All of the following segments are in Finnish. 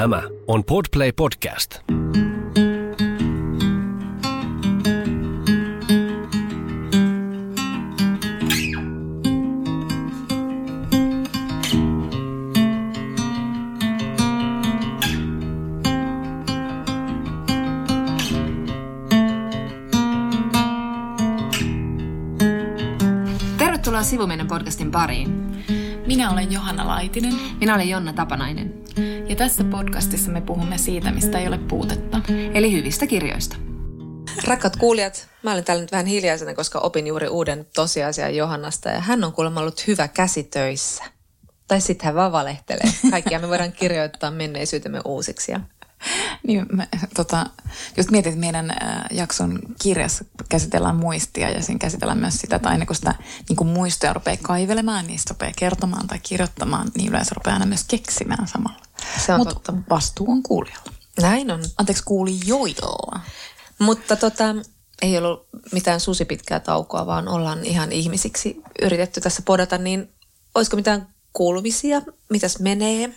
Tämä on Podplay Podcast. Tervetuloa Sivumennen podcastin pariin. Minä olen Johanna Laitinen Minä olen Jonna Tapanainen, ja tässä podcastissa me puhumme siitä, mistä ei ole puutetta. eli hyvistä kirjoista. Rakkaat kuulijat, mä olen täällä nyt vähän hiljaisena, koska opin juuri uuden tosiasian Johannasta ja hän on kuulemma ollut hyvä käsitöissä. Tai sitten hän vaan valehtelee. Kaikkia me voidaan kirjoittaa menneisyytemme uusiksi. Ja Niin, mä, tota, just mietin, että meidän äh, jakson kirjassa käsitellään muistia ja siinä käsitellään myös sitä, että aina kun sitä niin kun muistoja rupeaa kaivelemaan, niin sitä rupeaa kertomaan tai kirjoittamaan, niin yleensä rupeaa aina myös keksimään samalla. Se on Mutta totta. vastuu on kuulijalla. näin on. Anteeksi, kuulijoilla. Mutta tota, ei ollut mitään susipitkää taukoa, vaan ollaan ihan ihmisiksi yritetty tässä podata, niin olisiko mitään kuulumisia? Mitäs menee?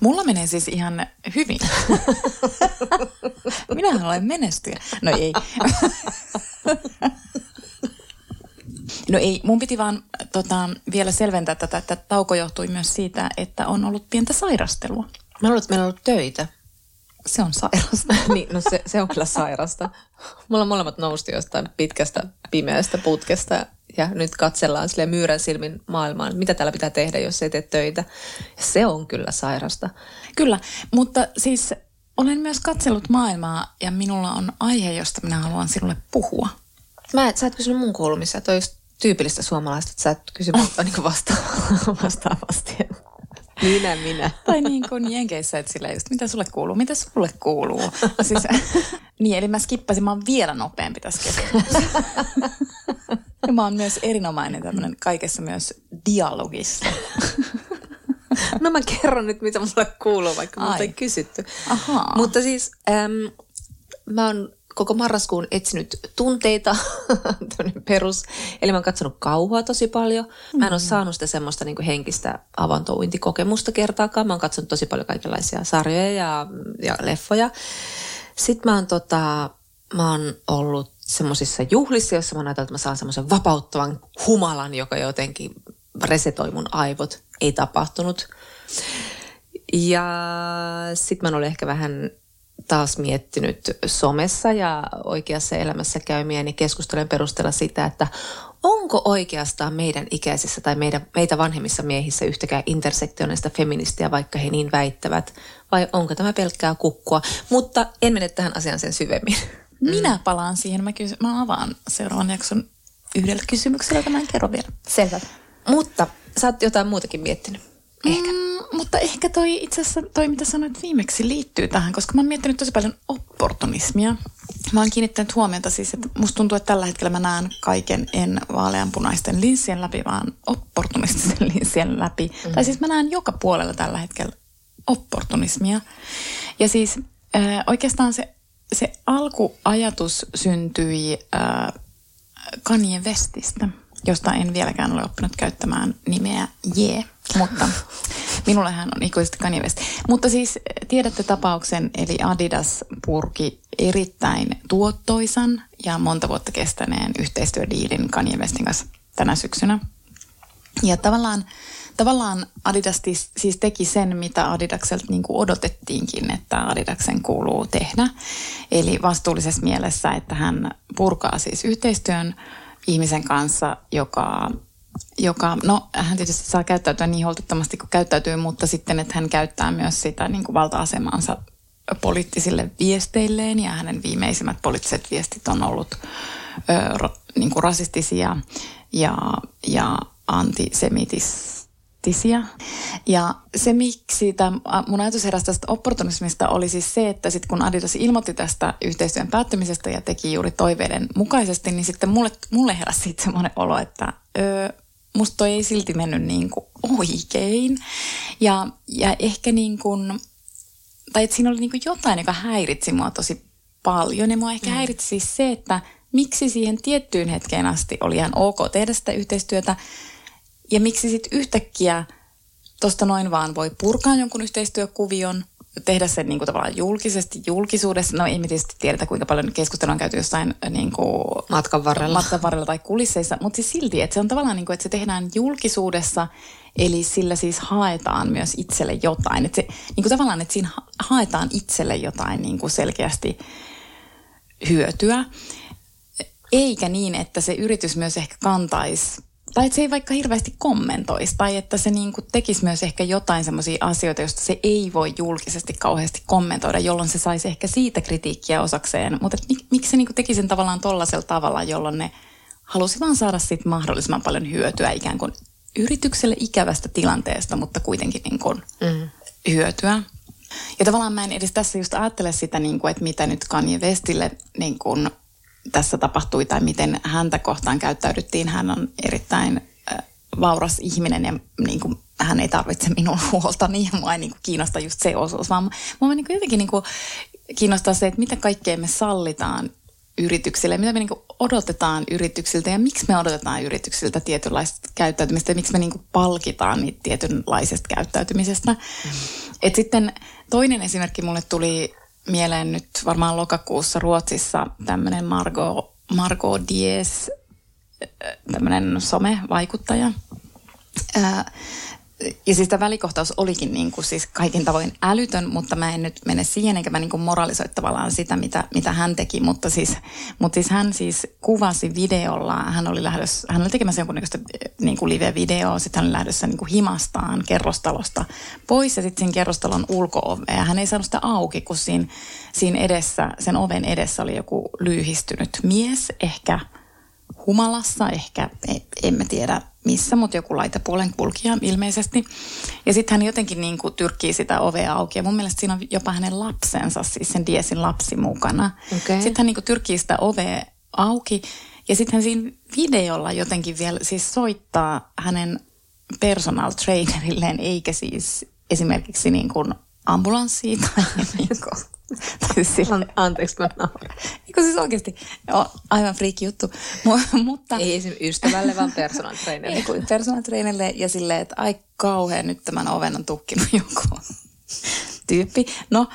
Mulla menee siis ihan hyvin. Minä olen menestyjä. No ei. No ei, mun piti vaan tota, vielä selventää tätä, että tauko johtui myös siitä, että on ollut pientä sairastelua. Mä luulen, että meillä on ollut töitä. Se on sairasta. niin, no se, se on kyllä sairasta. Mulla molemmat nousti jostain pitkästä pimeästä putkesta ja nyt katsellaan sille myyrän silmin maailmaan, mitä täällä pitää tehdä, jos ei tee töitä. Ja se on kyllä sairasta. Kyllä, mutta siis olen myös katsellut maailmaa ja minulla on aihe, josta minä haluan sinulle puhua. Mä, sä et kysynyt mun kuulumisia, toi just tyypillistä suomalaista, että sä et kysy multa niin vasta, vastaavasti. Minä, minä. Tai niin kuin Jenkeissä, että sillä just, mitä sulle kuuluu, mitä sulle kuuluu. Siis, niin, eli mä skippasin, mä oon vielä nopeampi tässä keskustelussa. Ja mä oon myös erinomainen tämmöinen kaikessa myös dialogissa. No mä kerron nyt, mitä mulle kuuluu, vaikka multa ei kysytty. Ahaa. Mutta siis äm, mä oon koko marraskuun etsinyt tunteita, tämmöinen perus. Eli mä oon katsonut kauhua tosi paljon. Mä en ole saanut sitä semmoista niin henkistä avantouintikokemusta kertaakaan. Mä oon katsonut tosi paljon kaikenlaisia sarjoja ja, ja leffoja. Sitten mä oon, tota, mä oon ollut semmoisissa juhlissa, jossa mä oon ajatellut, että mä saan semmoisen vapauttavan humalan, joka jotenkin resetoi mun aivot. Ei tapahtunut. Ja sitten mä olen ehkä vähän taas miettinyt somessa ja oikeassa elämässä käymiäni keskustelujen perusteella sitä, että onko oikeastaan meidän ikäisissä tai meidän, meitä vanhemmissa miehissä yhtäkään intersektionista feministiä, vaikka he niin väittävät, vai onko tämä pelkkää kukkua. Mutta en mene tähän asiaan sen syvemmin. Minä palaan siihen, mä, kysyn, mä avaan seuraavan jakson yhdellä kysymyksellä, jota mä en kerro vielä. Selvä. Mutta sä oot jotain muutakin miettinyt. Ehkä. Mm, mutta ehkä toi itse asiassa, toi mitä sanoit viimeksi liittyy tähän, koska mä oon miettinyt tosi paljon opportunismia. Mä oon kiinnittänyt huomiota siis, että musta tuntuu, että tällä hetkellä mä näen kaiken en vaaleanpunaisten linssien läpi, vaan opportunistisen linssien läpi. Mm. Tai siis mä näen joka puolella tällä hetkellä opportunismia. Ja siis äh, oikeastaan se, se alkuajatus syntyi äh, Kanye Westistä, josta en vieläkään ole oppinut käyttämään nimeä J, mutta minulle hän on ikuisesti Kanye West. Mutta siis tiedätte tapauksen, eli Adidas purki erittäin tuottoisan ja monta vuotta kestäneen yhteistyödiilin Kanye Westin kanssa tänä syksynä. Ja tavallaan, tavallaan Adidas siis teki sen, mitä Adidakselta niin kuin odotettiinkin, että Adidaksen kuuluu tehdä. Eli vastuullisessa mielessä, että hän purkaa siis yhteistyön ihmisen kanssa, joka, joka no hän tietysti saa käyttäytyä niin holtittomasti kuin käyttäytyy, mutta sitten, että hän käyttää myös sitä niin kuin valta-asemansa poliittisille viesteilleen ja hänen viimeisimmät poliittiset viestit on ollut ö, ro, niin kuin rasistisia ja, ja antisemitistisiä. Ja se, miksi tämä mun ajatus heräsi tästä opportunismista oli siis se, että sitten kun Adidas ilmoitti tästä yhteistyön päättymisestä ja teki juuri toiveiden mukaisesti, niin sitten mulle, mulle heräsi siitä semmoinen olo, että ö, musta toi ei silti mennyt niin kuin oikein. Ja, ja ehkä niin kuin, tai että siinä oli niin kuin jotain, joka häiritsi mua tosi paljon. Ja mua ehkä mm. häiritsi siis se, että miksi siihen tiettyyn hetkeen asti oli ihan ok tehdä sitä yhteistyötä. Ja miksi sitten yhtäkkiä tuosta noin vaan voi purkaa jonkun yhteistyökuvion. Tehdä sen niin kuin tavallaan julkisesti julkisuudessa. No ei me tietysti tiedetä, kuinka paljon keskustelua on käyty jossain niin kuin, Matkan varrella. matkan varrella tai kulisseissa, mutta siis silti, että se on tavallaan niin kuin, että se tehdään julkisuudessa, eli sillä siis haetaan myös itselle jotain. Että se, niin kuin tavallaan, että siinä ha- haetaan itselle jotain niin kuin selkeästi hyötyä, eikä niin, että se yritys myös ehkä kantaisi tai että se ei vaikka hirveästi kommentoisi, tai että se niin kuin tekisi myös ehkä jotain semmoisia asioita, joista se ei voi julkisesti kauheasti kommentoida, jolloin se saisi ehkä siitä kritiikkiä osakseen. Mutta mik, miksi se niin kuin teki sen tavallaan tollaisella tavalla, jolloin ne halusi vaan saada siitä mahdollisimman paljon hyötyä ikään kuin yritykselle ikävästä tilanteesta, mutta kuitenkin niin kuin mm. hyötyä. Ja tavallaan mä en edes tässä just ajattele sitä, niin kuin, että mitä nyt Kanye Westille niin kuin tässä tapahtui tai miten häntä kohtaan käyttäydyttiin. Hän on erittäin vauras ihminen ja niin kuin, hän ei tarvitse minun huolta, niin mua ei niin kuin, kiinnosta just se osuus, vaan mua niin kuin, jotenkin niin kuin, kiinnostaa se, että mitä kaikkea me sallitaan yrityksille, mitä me niin kuin, odotetaan yrityksiltä ja miksi me odotetaan yrityksiltä tietynlaista käyttäytymistä ja miksi me niin kuin, palkitaan niitä tietynlaisesta käyttäytymisestä. Mm. Et sitten toinen esimerkki mulle tuli mieleen nyt varmaan lokakuussa Ruotsissa tämmöinen Margot, Margot Dies, tämmöinen somevaikuttaja. Ja siis tämä välikohtaus olikin niin kuin siis kaikin tavoin älytön, mutta mä en nyt mene siihen, enkä mä niin kuin moralisoi tavallaan sitä, mitä, mitä hän teki. Mutta siis, mutta siis hän siis kuvasi videolla, hän oli lähdössä, hän oli tekemässä jonkunnäköistä niin kuin live-videoa, sitten hän oli lähdössä niin kuin himastaan kerrostalosta pois ja sitten siinä kerrostalon ulko ja hän ei saanut sitä auki, kun siinä, siinä edessä, sen oven edessä oli joku lyhistynyt mies, ehkä humalassa, ehkä emme tiedä missä, mutta joku laitapuolen kulkija ilmeisesti. Ja sitten hän jotenkin niin kuin tyrkkii sitä ovea auki ja mun mielestä siinä on jopa hänen lapsensa, siis sen Diesin lapsi mukana. Okay. Sitten hän niin kuin tyrkkii sitä ovea auki ja sitten hän siinä videolla jotenkin vielä siis soittaa hänen personal trainerilleen, eikä siis esimerkiksi niin kuin ambulanssiin tai niin kuin Siis An- anteeksi, mä nauran. Eikö siis oikeasti? Joo, aivan friikki juttu. mutta... Ei esimerkiksi ystävälle, vaan personal trainerille. Ei, personal trainerille ja silleen, että ai kauhean, nyt tämän oven on tukkinut joku tyyppi. No,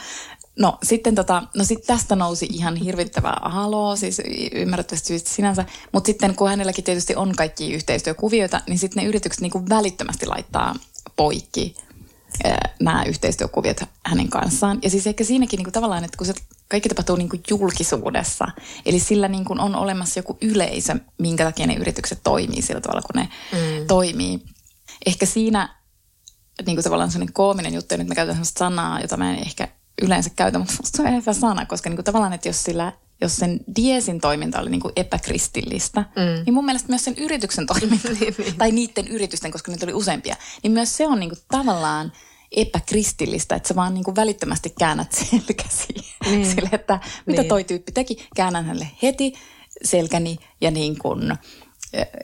No sitten tota, no sit tästä nousi ihan hirvittävää haloo, siis ymmärrettävästi syystä sinänsä, mutta sitten kun hänelläkin tietysti on kaikki yhteistyökuvioita, niin sitten ne yritykset niinku välittömästi laittaa poikki nämä yhteistyökuviot hänen kanssaan. Ja siis ehkä siinäkin niin kuin tavallaan, että kun se kaikki tapahtuu niin kuin julkisuudessa, eli sillä niin kuin on olemassa joku yleisö, minkä takia ne yritykset toimii sillä tavalla, kun ne mm. toimii. Ehkä siinä niin kuin tavallaan sellainen koominen juttu, ja nyt mä käytän sellaista sanaa, jota mä en ehkä yleensä käytä, mutta musta se on hyvä sana, koska niin kuin tavallaan, että jos sillä jos sen Diesin toiminta oli niin kuin epäkristillistä, mm. niin mun mielestä myös sen yrityksen toiminta, niin, niin. tai niiden yritysten, koska niitä oli useampia, niin myös se on niin kuin tavallaan epäkristillistä, että sä vaan niin kuin välittömästi käännät selkäsi niin. sille, että mitä niin. toi tyyppi teki, käännän hänelle heti selkäni ja niin kuin,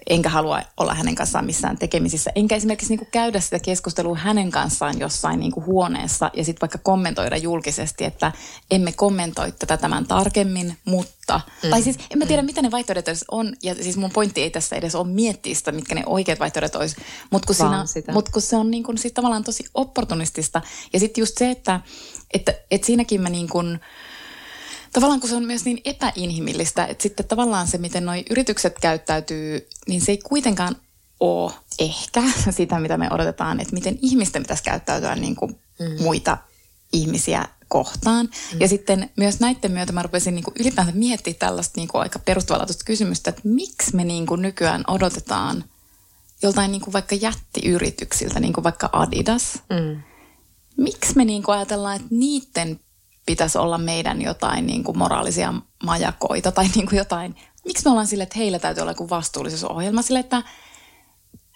enkä halua olla hänen kanssaan missään tekemisissä. Enkä esimerkiksi niin kuin käydä sitä keskustelua hänen kanssaan jossain niin kuin huoneessa ja sitten vaikka kommentoida julkisesti, että emme kommentoi tätä tämän tarkemmin, mutta... Mm. Tai siis en mä tiedä, mm. mitä ne vaihtoehdot on. Ja siis mun pointti ei tässä edes ole miettiä sitä, mitkä ne oikeat vaihtoehdot olisi. Mutta kun, siinä, mut kun se on niin kuin, siis tavallaan tosi opportunistista. Ja sitten just se, että, että, että siinäkin mä niin kuin, tavallaan kun se on myös niin epäinhimillistä, että sitten tavallaan se, miten nuo yritykset käyttäytyy, niin se ei kuitenkaan ole ehkä sitä, mitä me odotetaan, että miten ihmisten pitäisi käyttäytyä niin kuin mm. muita ihmisiä kohtaan. Mm. Ja sitten myös näiden myötä mä rupesin niin kuin ylipäänsä miettimään tällaista niin kuin aika perustavanlaatuista kysymystä, että miksi me niin kuin nykyään odotetaan joltain niin kuin vaikka jättiyrityksiltä, niin kuin vaikka Adidas. Mm. Miksi me niin kuin ajatellaan, että niiden pitäisi olla meidän jotain niin kuin moraalisia majakoita tai niin kuin jotain. Miksi me ollaan sille, että heillä täytyy olla joku vastuullisuusohjelma sille, että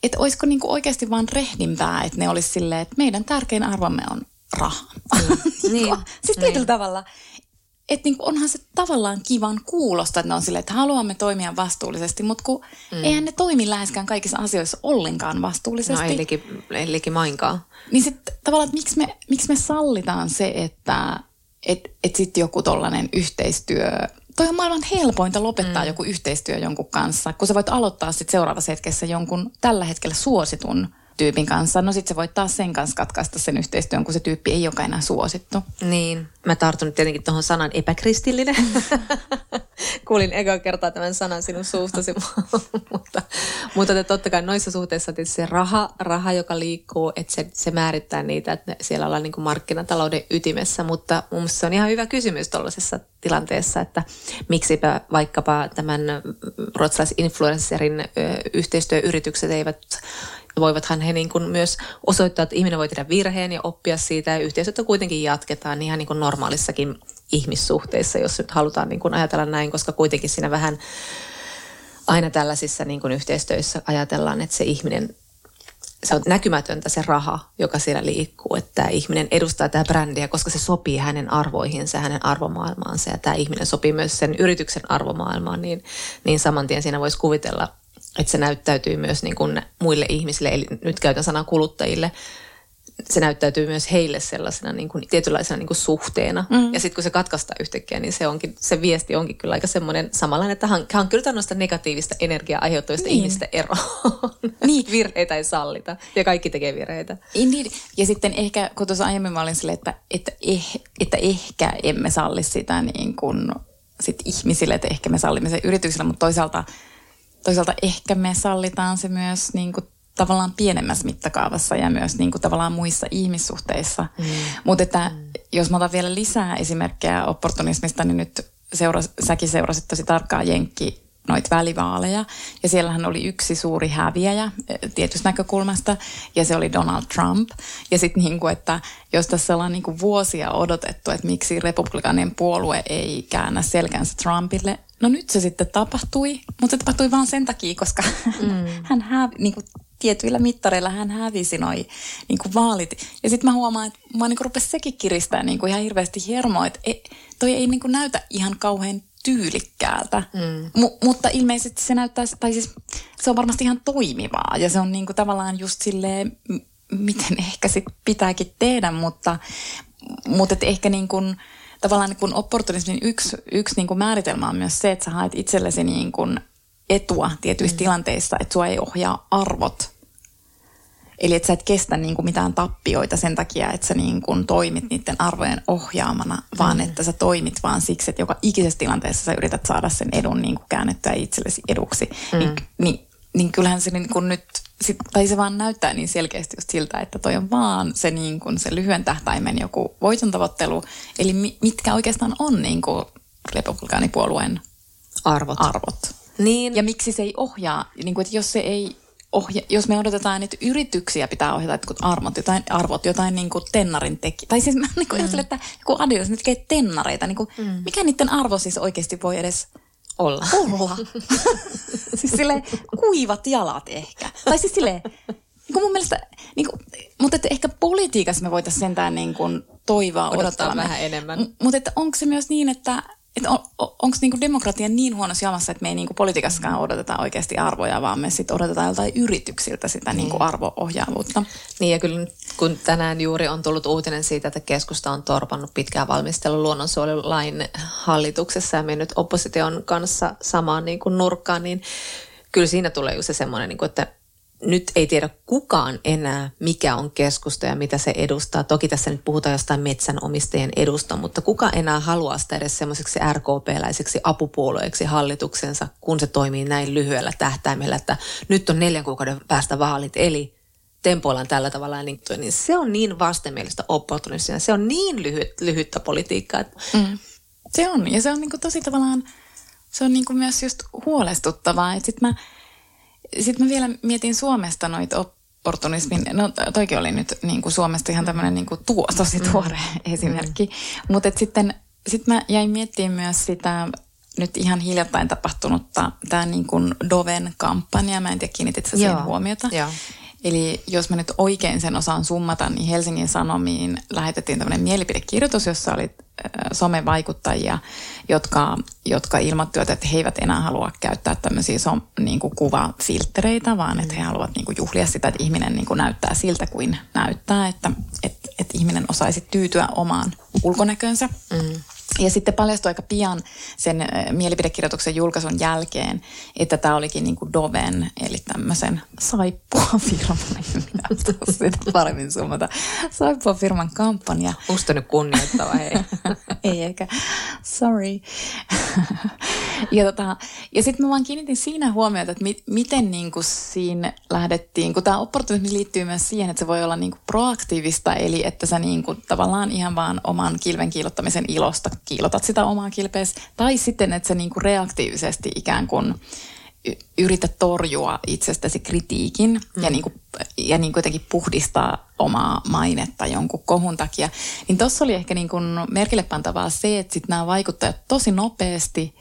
että olisiko niin kuin oikeasti vaan rehdimpää, että ne olisi silleen, että meidän tärkein arvomme on raha. Mm. niin. siis tietyllä niin. tavalla. Että niin onhan se tavallaan kivan kuulosta, että ne on silleen, että haluamme toimia vastuullisesti, mutta kun mm. eihän ne toimi läheskään kaikissa asioissa ollenkaan vastuullisesti. No ei liki mainkaan. Niin sitten tavallaan, että miksi me, miksi me sallitaan se, että että et sitten joku tollainen yhteistyö, toi on maailman helpointa lopettaa mm. joku yhteistyö jonkun kanssa, kun sä voit aloittaa sitten seuraavassa hetkessä jonkun tällä hetkellä suositun tyypin kanssa. No sit sä voit taas sen kanssa katkaista sen yhteistyön, kun se tyyppi ei olekaan enää suosittu. Niin, mä tartun nyt tietenkin tuohon sanan epäkristillinen. Kuulin eka kertaa tämän sanan sinun suustasi, mutta, mutta totta kai noissa suhteissa tietysti se raha, raha joka liikkuu, että se, se määrittää niitä, että siellä ollaan niin kuin markkinatalouden ytimessä, mutta mun se on ihan hyvä kysymys tuollaisessa tilanteessa, että miksipä vaikkapa tämän ruotsalaisinfluencerin yhteistyöyritykset eivät voivathan he niin kuin myös osoittaa, että ihminen voi tehdä virheen ja oppia siitä ja yhteisötä kuitenkin jatketaan ihan niin kuin normaalissakin ihmissuhteissa, jos nyt halutaan niin kuin ajatella näin, koska kuitenkin siinä vähän aina tällaisissa niin kuin yhteistöissä ajatellaan, että se ihminen se on näkymätöntä se raha, joka siellä liikkuu, että tämä ihminen edustaa tämä brändiä, koska se sopii hänen arvoihinsa, hänen arvomaailmaansa ja tämä ihminen sopii myös sen yrityksen arvomaailmaan, niin, niin saman tien siinä voisi kuvitella, että se näyttäytyy myös niin kuin muille ihmisille, eli nyt käytän sanaa kuluttajille, se näyttäytyy myös heille sellaisena niin kuin, tietynlaisena niin kuin suhteena. Mm. Ja sitten kun se katkaistaan yhtäkkiä, niin se, onkin, se viesti onkin kyllä aika semmoinen samanlainen, että hän, hän kyllä noista negatiivista energiaa aiheuttavista niin. ihmistä eroon. Niin. Virheitä ei sallita ja kaikki tekee virheitä. Indeed. Ja sitten ehkä, kun tuossa aiemmin mä olin silleen, että, että, eh, että ehkä emme salli sitä niin kuin sit ihmisille, että ehkä me sallimme sen yrityksille, mutta toisaalta, toisaalta ehkä me sallitaan se myös niin kuin tavallaan pienemmässä mittakaavassa ja myös niin kuin tavallaan muissa ihmissuhteissa. Mm. Mutta että mm. jos mä otan vielä lisää esimerkkejä opportunismista, niin nyt seuras, säkin seurasit tosi tarkkaan Jenkki noita välivaaleja. Ja siellähän oli yksi suuri häviäjä eh, tietystä näkökulmasta, ja se oli Donald Trump. Ja sitten niin kuin, että jos tässä ollaan niin kuin vuosia odotettu, että miksi republikaanien puolue ei käännä selkänsä Trumpille, no nyt se sitten tapahtui, mutta se tapahtui vain sen takia, koska mm. hän hävi, niin kuin tietyillä mittareilla hän hävisi noi niin kuin vaalit. Ja sitten mä huomaan, että mä niin rupesi sekin kiristää niin kuin ihan hirveästi hermoa, että ei, toi ei niin kuin näytä ihan kauhean tyylikkäältä, mm. M- mutta ilmeisesti se näyttää, tai siis se on varmasti ihan toimivaa ja se on niin kuin tavallaan just silleen, miten ehkä sit pitääkin tehdä, mutta, mutta et ehkä niin kuin, tavallaan niin kuin opportunismin yksi, yksi niin kuin määritelmä on myös se, että sä haet itsellesi niin kuin etua tietyissä mm. tilanteissa, että sua ei ohjaa arvot, Eli että sä et kestä niin kuin mitään tappioita sen takia, että sä niin kuin toimit niiden arvojen ohjaamana, vaan mm. että sä toimit vaan siksi, että joka ikisessä tilanteessa sä yrität saada sen edun niin kuin käännettyä itsellesi eduksi. Mm. Niin, niin, niin kyllähän se niin kuin nyt, sit, tai se vaan näyttää niin selkeästi just siltä, että toi on vaan se, niin kuin se lyhyen tähtäimen joku voiton tavoittelu. Eli mi, mitkä oikeastaan on niin kuin republikaanipuolueen arvot. arvot. Niin. Ja miksi se ei ohjaa, niin kuin, että jos se ei ohja, jos me odotetaan, että yrityksiä pitää ohjata että arvot, jotain, arvot, jotain niin kuin tennarin teki. Tai siis mä niin kuin mm. ajattelen, että joku Adidas nyt tekee tennareita, niin kuin, mm. mikä niiden arvo siis oikeasti voi edes olla? Olla. siis silleen kuivat jalat ehkä. Tai siis silleen, niin kuin mun mielestä, niin kuin, mutta että ehkä politiikassa me voitaisiin sentään niin kuin toivoa odottaa, odottaa vähän enemmän. M- mutta että onko se myös niin, että että on, onko niinku demokratia niin huonossa jamassa, että me ei niinku politiikassakaan odoteta oikeasti arvoja, vaan me sitten odotetaan joltain yrityksiltä sitä niin. niinku arvo-ohjaavuutta. Niin ja kyllä kun tänään juuri on tullut uutinen siitä, että keskusta on torpannut pitkään valmistelun luonnonsuojelulain hallituksessa ja mennyt opposition kanssa samaan niin kuin nurkkaan, niin kyllä siinä tulee just se semmoinen, niin kuin, että nyt ei tiedä kukaan enää, mikä on keskusta ja mitä se edustaa. Toki tässä nyt puhutaan jostain metsänomistajien edusta, mutta kuka enää haluaa sitä edes semmoiseksi RKP-läiseksi apupuolueeksi hallituksensa, kun se toimii näin lyhyellä tähtäimellä, että nyt on neljän kuukauden päästä vaalit, eli tempoillaan tällä tavalla, niin, niin se on niin vastenmielistä opportunistia. Se on niin lyhyt, lyhyttä politiikkaa. Että... Mm. Se on, ja se on niin kuin tosi tavallaan, se on niin kuin myös just huolestuttavaa. Että sit mä, sitten mä vielä mietin Suomesta noita opportunismin, no toikin oli nyt niin kuin Suomesta ihan tämmöinen niin tuo, tosi mm. tuore mm. esimerkki, mm. mutta sitten sit mä jäin miettimään myös sitä nyt ihan hiljattain tapahtunutta, tämä niin kuin Doven kampanja, mä en tiedä kiinnitit sä siihen huomiota. Joo. Eli jos mä nyt oikein sen osaan summata, niin Helsingin Sanomiin lähetettiin tämmöinen mielipidekirjoitus, jossa oli somevaikuttajia, jotka, jotka ilmoittivat, että he eivät enää halua käyttää tämmöisiä som, niin kuin kuvafiltreitä, vaan että he haluavat niin kuin juhlia sitä, että ihminen niin kuin näyttää siltä kuin näyttää, että, että, että ihminen osaisi tyytyä omaan ulkonäkönsä. Mm. Ja sitten paljastui aika pian sen mielipidekirjoituksen julkaisun jälkeen, että tämä olikin niin kuin Doven, eli tämmöisen saippua-firman, sitä paremmin summata, saippua-firman kampanja. Musta nyt kunnioittava, hei. Ei eikä, sorry. ja tota, ja sitten mä vaan kiinnitin siinä huomiota, että mi- miten niin kuin siinä lähdettiin, kun tämä opportunismi liittyy myös siihen, että se voi olla niin kuin proaktiivista, eli että sä niin kuin tavallaan ihan vaan oman kilven kiilottamisen ilosta kiilotat sitä omaa kilpeäsi, tai sitten, että sä niin kuin reaktiivisesti ikään kuin yritä torjua itsestäsi kritiikin mm. ja, niin kuin, ja niin kuin jotenkin puhdistaa omaa mainetta jonkun kohun takia. Niin tuossa oli ehkä niin kuin merkille pantavaa se, että sit nämä vaikuttajat tosi nopeasti,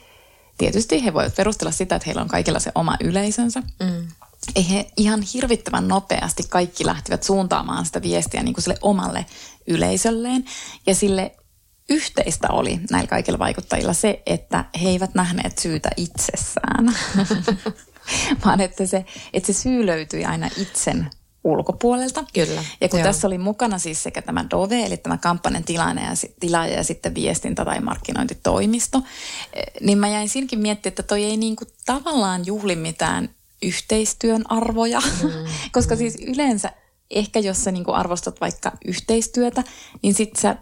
tietysti he voivat perustella sitä, että heillä on kaikilla se oma yleisönsä. Mm. Ei he ihan hirvittävän nopeasti kaikki lähtivät suuntaamaan sitä viestiä niin kuin sille omalle yleisölleen ja sille yhteistä oli näillä kaikilla vaikuttajilla se, että he eivät nähneet syytä itsessään, vaan että se, että se syy löytyi aina itsen ulkopuolelta. Kyllä. Ja kun Joo. tässä oli mukana siis sekä tämä Dove, eli tämä kampanjan tilaaja ja, tilaaja ja sitten viestintä- tai markkinointitoimisto, eh, niin mä jäin siinäkin miettimään, että toi ei niinku tavallaan juhli mitään yhteistyön arvoja, mm. koska siis yleensä ehkä jos sä niinku arvostat vaikka yhteistyötä, niin sit sä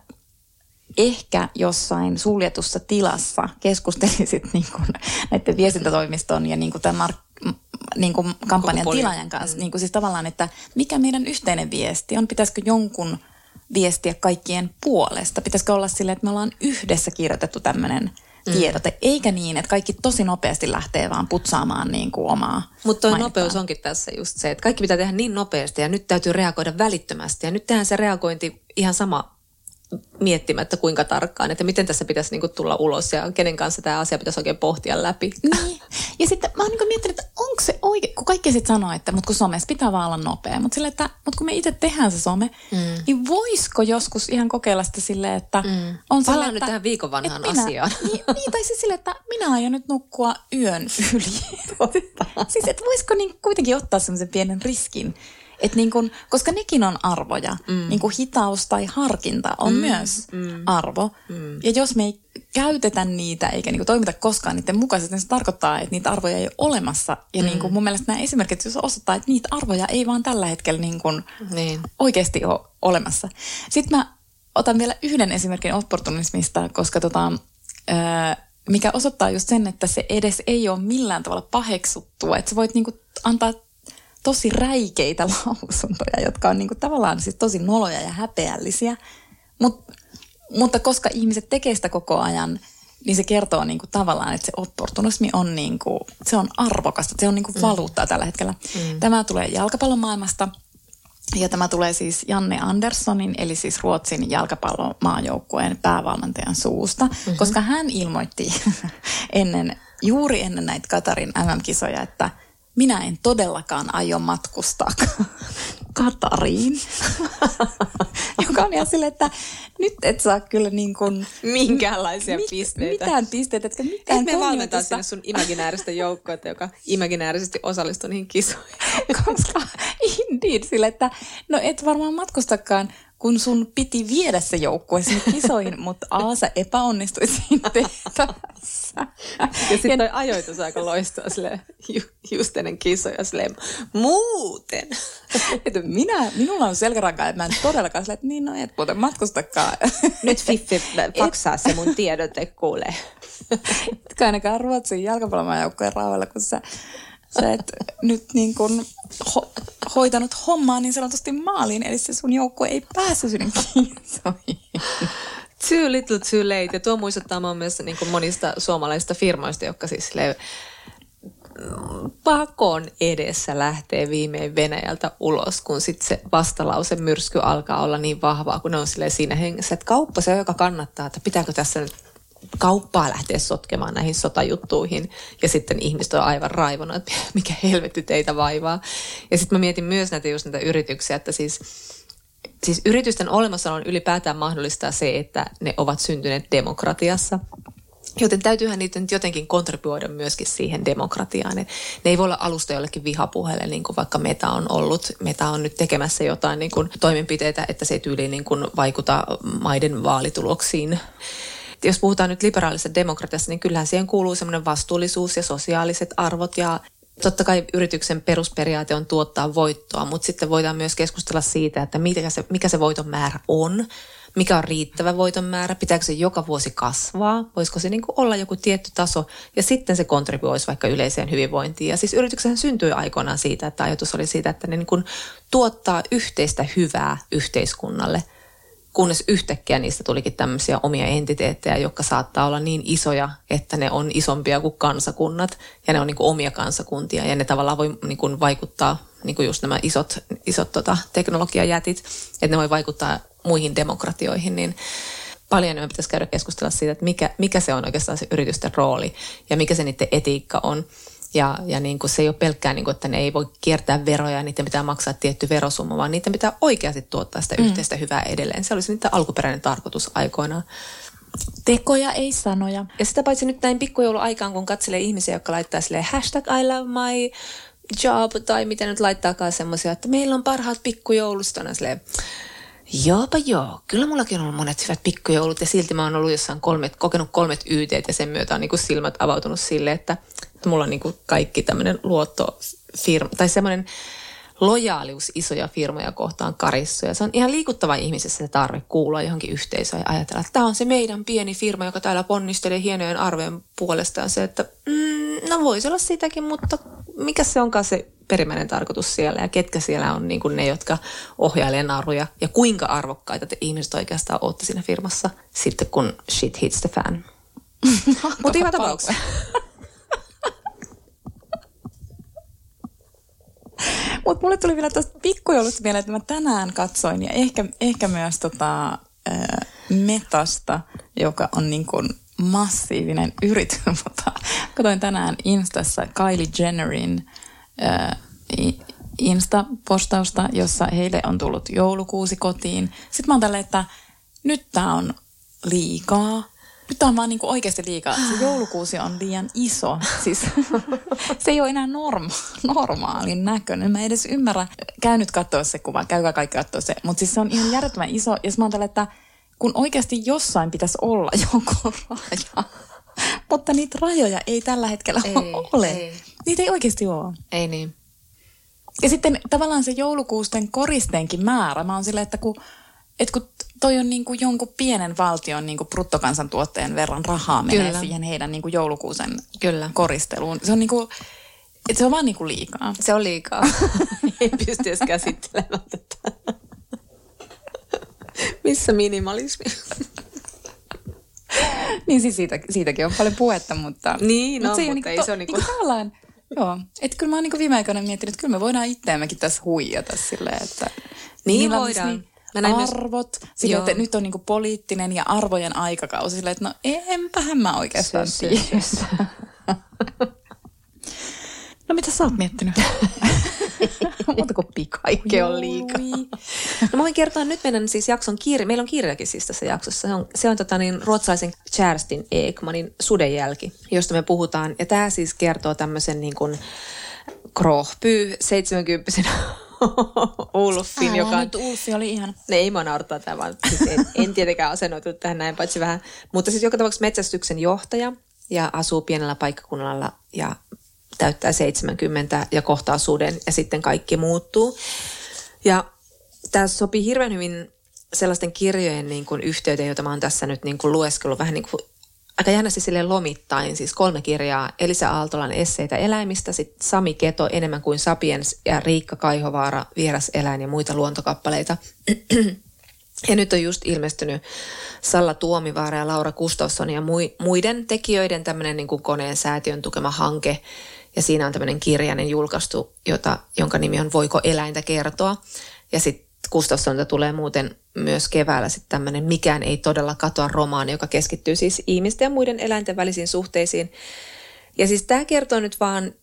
ehkä jossain suljetussa tilassa keskustelisit niin kuin näiden viestintätoimiston ja niin kuin tämän mark- niin kuin kampanjan tilaajan kanssa. Niin kuin siis tavallaan, että mikä meidän yhteinen viesti on, pitäisikö jonkun viestiä kaikkien puolesta? Pitäisikö olla silleen, että me ollaan yhdessä kirjoitettu tämmöinen tiedote, eikä niin, että kaikki tosi nopeasti lähtee vaan putsaamaan niin kuin omaa Mutta tuo nopeus onkin tässä just se, että kaikki pitää tehdä niin nopeasti ja nyt täytyy reagoida välittömästi. Ja nyt tehdään se reagointi ihan sama miettimättä kuinka tarkkaan, että miten tässä pitäisi niinku tulla ulos ja kenen kanssa tämä asia pitäisi oikein pohtia läpi. Niin. Ja sitten mä oon niin miettinyt, että onko se oikein, kun kaikki sitten sanoo, että mut kun somessa pitää vaan olla nopea, mutta sille, että mut kun me itse tehdään se some, mm. niin voisiko joskus ihan kokeilla sitä silleen, että mm. on Palaan sille, nyt että, tähän viikon vanhaan minä, asiaan. Niin, niin, tai siis silleen, että minä aion nyt nukkua yön yli. siis että voisiko niin kuitenkin ottaa semmoisen pienen riskin, et niin kun, koska nekin on arvoja, mm. niin kuin hitaus tai harkinta on mm. myös mm. arvo. Mm. Ja jos me ei käytetä niitä eikä niin kuin toimita koskaan niiden mukaisesti, niin se tarkoittaa, että niitä arvoja ei ole olemassa. Ja mm. niin kuin mun mielestä nämä esimerkit jos osoittaa, että niitä arvoja ei vaan tällä hetkellä niin kuin Niin. oikeasti ole olemassa. Sitten mä otan vielä yhden esimerkin opportunismista, koska tota, mikä osoittaa just sen, että se edes ei ole millään tavalla paheksuttua. Että sä voit niinku antaa tosi räikeitä lausuntoja, jotka on niinku tavallaan siis tosi noloja ja häpeällisiä. Mut, mutta koska ihmiset tekee sitä koko ajan, niin se kertoo niinku tavallaan, että se opportunismi on, niinku, se on arvokasta, se on niinku valuuttaa tällä hetkellä. Mm. Tämä tulee jalkapallomaailmasta. Ja tämä tulee siis Janne Anderssonin, eli siis Ruotsin jalkapallomaajoukkueen päävalmentajan suusta, mm-hmm. koska hän ilmoitti ennen, juuri ennen näitä Katarin MM-kisoja, että minä en todellakaan aio matkustaa Katariin. Joka on ihan silleen, että nyt et saa kyllä niin kuin, Minkäänlaisia mi- pisteitä. mitään pisteitä, etkä mitään Eihän me valmentaa sinne sun imaginääristä joukkoa, joka imaginäärisesti osallistuu niihin kisoihin. koska indeed sille, että no et varmaan matkustakaan, kun sun piti viedä se joukkue sinne kisoihin, mutta A, sä epäonnistuit siinä tehtävässä. Ja sitten toi ajoitus aika loistaa silleen, ju, just ennen kisoja silleen, muuten. Että minä, minulla on selkärankaa, että mä en todellakaan sille, että niin no et muuten matkustakaan. Nyt Fiffi faksaa se mun tiedote kuulee. Etkä ainakaan Ruotsin jalkapallomaajoukkojen rauhalla, kun sä, sä et nyt niin kuin ho, hoitanut hommaa niin sanotusti maaliin, eli se sun joukkue ei päässyt sinne. Too little too late. Ja tuo muistuttaa mua myös niin kuin monista suomalaisista firmoista, jotka siis pakon edessä lähtee viimein Venäjältä ulos, kun sitten se vastalause myrsky alkaa olla niin vahvaa, kun ne on siinä hengessä, että kauppa se on, joka kannattaa, että pitääkö tässä nyt kauppaa lähteä sotkemaan näihin sotajuttuihin. Ja sitten ihmiset on aivan raivona, että mikä helvetti teitä vaivaa. Ja sitten mä mietin myös näitä just näitä yrityksiä, että siis siis yritysten olemassaolon ylipäätään mahdollistaa se, että ne ovat syntyneet demokratiassa. Joten täytyyhän niitä nyt jotenkin kontribuoida myöskin siihen demokratiaan. Ne ei voi olla alusta jollekin vihapuheelle, niin kuin vaikka Meta on ollut. Meta on nyt tekemässä jotain niin kuin toimenpiteitä, että se ei tyyliin niin kuin vaikuta maiden vaalituloksiin. Jos puhutaan nyt liberaalisesta demokratiasta, niin kyllähän siihen kuuluu semmoinen vastuullisuus ja sosiaaliset arvot ja Totta kai yrityksen perusperiaate on tuottaa voittoa, mutta sitten voidaan myös keskustella siitä, että mikä se, mikä se voiton määrä on, mikä on riittävä voiton määrä, pitääkö se joka vuosi kasvaa, voisiko se niin olla joku tietty taso ja sitten se kontribuoisi vaikka yleiseen hyvinvointiin. Ja siis yrityksen syntyi aikoinaan siitä, että ajatus oli siitä, että ne niin kuin tuottaa yhteistä hyvää yhteiskunnalle – kunnes yhtäkkiä niistä tulikin tämmöisiä omia entiteettejä, jotka saattaa olla niin isoja, että ne on isompia kuin kansakunnat ja ne on niin kuin omia kansakuntia ja ne tavallaan voi niin kuin vaikuttaa, niin kuin just nämä isot, isot tota, teknologiajätit, että ne voi vaikuttaa muihin demokratioihin, niin paljon enemmän pitäisi käydä keskustella siitä, että mikä, mikä se on oikeastaan se yritysten rooli ja mikä se niiden etiikka on. Ja, ja niin kuin se ei ole pelkkää, niin kuin, että ne ei voi kiertää veroja ja niiden pitää maksaa tietty verosumma, vaan niiden pitää oikeasti tuottaa sitä mm. yhteistä hyvää edelleen. Se olisi niiden alkuperäinen tarkoitus aikoinaan. Tekoja, ei sanoja. Ja sitä paitsi nyt näin pikkujouluaikaan, kun katselee ihmisiä, jotka laittaa silleen hashtag I love my job, tai miten nyt laittaakaan semmoisia, että meillä on parhaat pikkujoulusta, on silleen, Joopa joo, kyllä mullakin on ollut monet hyvät pikkujoulut ja silti mä oon ollut jossain kolmet, kokenut kolmet YT ja sen myötä on niin kuin silmät avautunut sille, että että mulla on niin kuin kaikki tämmöinen luottofirma, tai semmoinen lojaalius isoja firmoja kohtaan karissu. Ja se on ihan liikuttava ihmisessä se tarve kuulua johonkin yhteisöön ja ajatella, että tämä on se meidän pieni firma, joka täällä ponnistelee hienojen arvojen puolestaan. Se, että mm, no voisi olla sitäkin, mutta mikä se onkaan se perimmäinen tarkoitus siellä ja ketkä siellä on niin kuin ne, jotka ohjailee naruja ja kuinka arvokkaita te ihmiset oikeastaan olette siinä firmassa sitten, kun shit hits the fan. Mutta ihan tapauksessa. Mutta mulle tuli vielä tuosta pikkujoulusta vielä, että mä tänään katsoin ja ehkä, ehkä myös tota, ää, Metasta, joka on niin kuin massiivinen yritys, mutta katsoin tänään Instassa Kylie Jennerin ää, Insta-postausta, jossa heille on tullut joulukuusi kotiin. Sitten mä oon tälleen, että nyt tää on liikaa nyt on vaan niin kuin oikeasti liikaa. Se joulukuusi on liian iso. Siis, se ei ole enää norma- normaalin näköinen. Mä en edes ymmärrä. Käy nyt katsoa se kuva. Käykää kaikki katsoa se. Mutta siis se on ihan järjettömän iso. Ja mä oon että kun oikeasti jossain pitäisi olla joku raja. Mutta niitä rajoja ei tällä hetkellä ei, ole. Ei. Niitä ei oikeasti ole. Ei niin. Ja sitten tavallaan se joulukuusten koristeenkin määrä. Mä oon silleen, että kun, että kun toi on niin kuin jonkun pienen valtion niin kuin bruttokansantuotteen verran rahaa menee Kyllä. siihen heidän niin kuin joulukuusen Kyllä. koristeluun. Se on niin kuin, et se on vaan niin kuin liikaa. Se on liikaa. Ei pysty edes käsittelemään tätä. Missä minimalismi? niin siis siitä, siitäkin on paljon puhetta, mutta... Niin, no, mutta, se mutta ei, ei se ole niin kuin... Tavallaan, joo. Että kyllä mä oon niin viime aikoina miettinyt, että kyllä me voidaan itseämmekin tässä huijata silleen, että... Niin voidaan. Niin, Mä näin arvot, myös... sille, että nyt on niinku poliittinen ja arvojen aikakausi. Sille, että no enpähän mä oikeastaan tiedä. no mitä sä oot miettinyt? Muuta kuin Kaikki on liikaa. No mä voin kertoa nyt meidän siis jakson kirja. Meillä on kirjakin siis tässä jaksossa. Se on, se on tota niin, ruotsalaisen Kerstin Ekmanin Sudenjälki, josta me puhutaan. Ja tämä siis kertoo tämmöisen niin kuin Krohpy 70 Ulfin, joka on... Nyt Ulfi oli ihan... Ne ei mua naurattaa tämä, vaan siis en, en tietenkään asennoitunut tähän näin, paitsi vähän. Mutta siis joka tapauksessa metsästyksen johtaja ja asuu pienellä paikkakunnalla ja täyttää 70 ja kohtaa suden ja sitten kaikki muuttuu. Ja tämä sopii hirveän hyvin sellaisten kirjojen niin kuin yhteyteen, joita mä oon tässä nyt niin kuin lueskellut vähän niin kuin aika jännästi sille lomittain, siis kolme kirjaa, Elisa Aaltolan esseitä eläimistä, sitten Sami Keto, Enemmän kuin Sapiens ja Riikka Kaihovaara, Vieras eläin ja muita luontokappaleita. ja nyt on just ilmestynyt Salla Tuomivaara ja Laura Gustafsson ja muiden tekijöiden tämmöinen niin koneen säätiön tukema hanke. Ja siinä on tämmöinen kirjainen julkaistu, jota, jonka nimi on Voiko eläintä kertoa? Ja sitten Gustafssonilta tulee muuten myös keväällä sitten tämmöinen Mikään ei todella katoa romaani, joka keskittyy siis ihmisten ja muiden eläinten välisiin suhteisiin. Ja siis tämä kertoo nyt vaan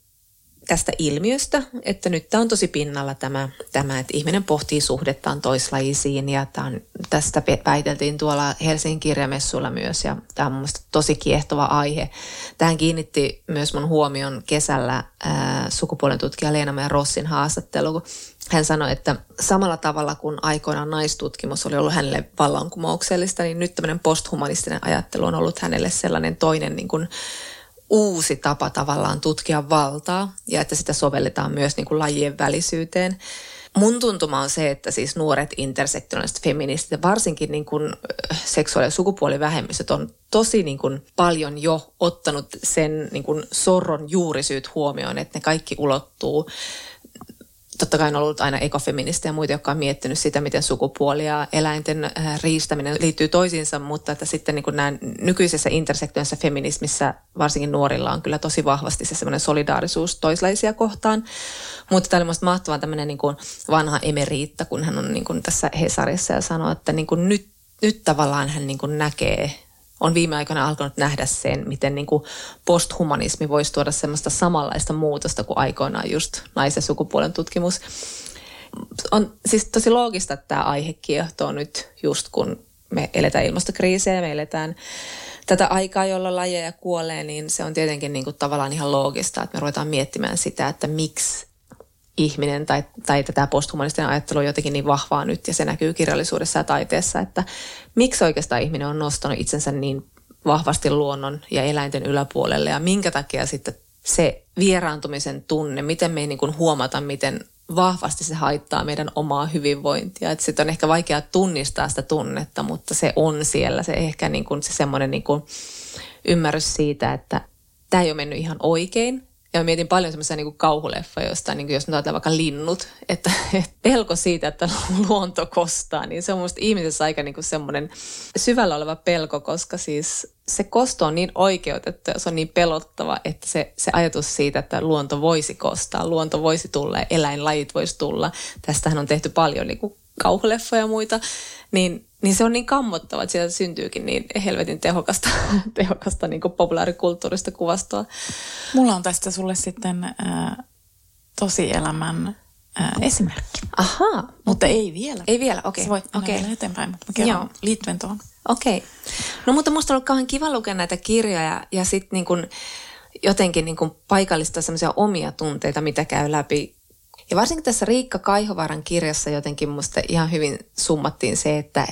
tästä ilmiöstä, että nyt tämä on tosi pinnalla tämä, tämä, että ihminen pohtii suhdettaan toislajisiin ja tämän, tästä väiteltiin tuolla Helsingin kirjamessuilla myös ja tämä on mun tosi kiehtova aihe. Tähän kiinnitti myös mun huomion kesällä ää, sukupuolen tutkija Leena Rossin haastattelu, kun hän sanoi, että samalla tavalla kuin aikoinaan naistutkimus oli ollut hänelle vallankumouksellista, niin nyt tämmöinen posthumanistinen ajattelu on ollut hänelle sellainen toinen niin kuin uusi tapa tavallaan tutkia valtaa ja että sitä sovelletaan myös niin kuin lajien välisyyteen. Mun tuntuma on se, että siis nuoret intersektionaaliset feministit varsinkin niin kuin seksuaali- ja sukupuolivähemmistöt on tosi niin kuin paljon jo ottanut sen niin kuin sorron juurisyyt huomioon, että ne kaikki ulottuu totta kai on ollut aina ekofeministejä ja muita, jotka on miettinyt sitä, miten sukupuoli ja eläinten äh, riistäminen liittyy toisiinsa, mutta että sitten niin nämä nykyisessä intersektionissa feminismissä, varsinkin nuorilla, on kyllä tosi vahvasti se semmoinen solidaarisuus toislaisia kohtaan. Mutta tämä oli minusta mahtavaa tämmöinen niin kuin vanha emeriitta, kun hän on niin kuin tässä Hesarissa ja sanoo, että niin kuin nyt, nyt tavallaan hän niin kuin näkee on viime aikoina alkanut nähdä sen, miten niin kuin posthumanismi voisi tuoda semmoista samanlaista muutosta kuin aikoinaan just naisen sukupuolen tutkimus. On siis tosi loogista, että tämä aihe kiehtoo nyt just kun me eletään ilmastokriisiä ja me eletään tätä aikaa, jolla lajeja kuolee, niin se on tietenkin niin kuin tavallaan ihan loogista, että me ruvetaan miettimään sitä, että miksi ihminen tai, tai tätä posthumanistinen ajattelu on jotenkin niin vahvaa nyt ja se näkyy kirjallisuudessa ja taiteessa, että miksi oikeastaan ihminen on nostanut itsensä niin vahvasti luonnon ja eläinten yläpuolelle ja minkä takia sitten se vieraantumisen tunne, miten me ei niin kuin huomata, miten vahvasti se haittaa meidän omaa hyvinvointia. Että sitten on ehkä vaikea tunnistaa sitä tunnetta, mutta se on siellä. Se ehkä niin kuin se semmoinen niin kuin ymmärrys siitä, että tämä ei ole mennyt ihan oikein ja mä mietin paljon semmoisia niin kauhuleffoja, josta niin kuin jos nyt ajatellaan vaikka linnut, että, että pelko siitä, että luonto kostaa, niin se on musta ihmisessä aika niin kuin semmoinen syvällä oleva pelko, koska siis se kosto on niin oikeutettu ja se on niin pelottava, että se, se ajatus siitä, että luonto voisi kostaa, luonto voisi tulla ja eläinlajit voisi tulla. Tästähän on tehty paljon niin kuin kauhuleffoja ja muita, niin niin se on niin kammottava, että sieltä syntyykin niin helvetin tehokasta, tehokasta niin populaarikulttuurista kuvastoa. Mulla on tästä sulle sitten äh, tosielämän äh, esimerkki. Ahaa. Mutta ei vielä. Ei vielä, okei. Okay. voit mennä okay. vielä eteenpäin, mutta mä kerron Joo. liittyen tuohon. Okei. Okay. No mutta musta on ollut kauhean kiva lukea näitä kirjoja ja sitten niin kun jotenkin niin kun paikallista semmoisia omia tunteita, mitä käy läpi ja varsinkin tässä Riikka Kaihovaaran kirjassa jotenkin musta ihan hyvin summattiin se, että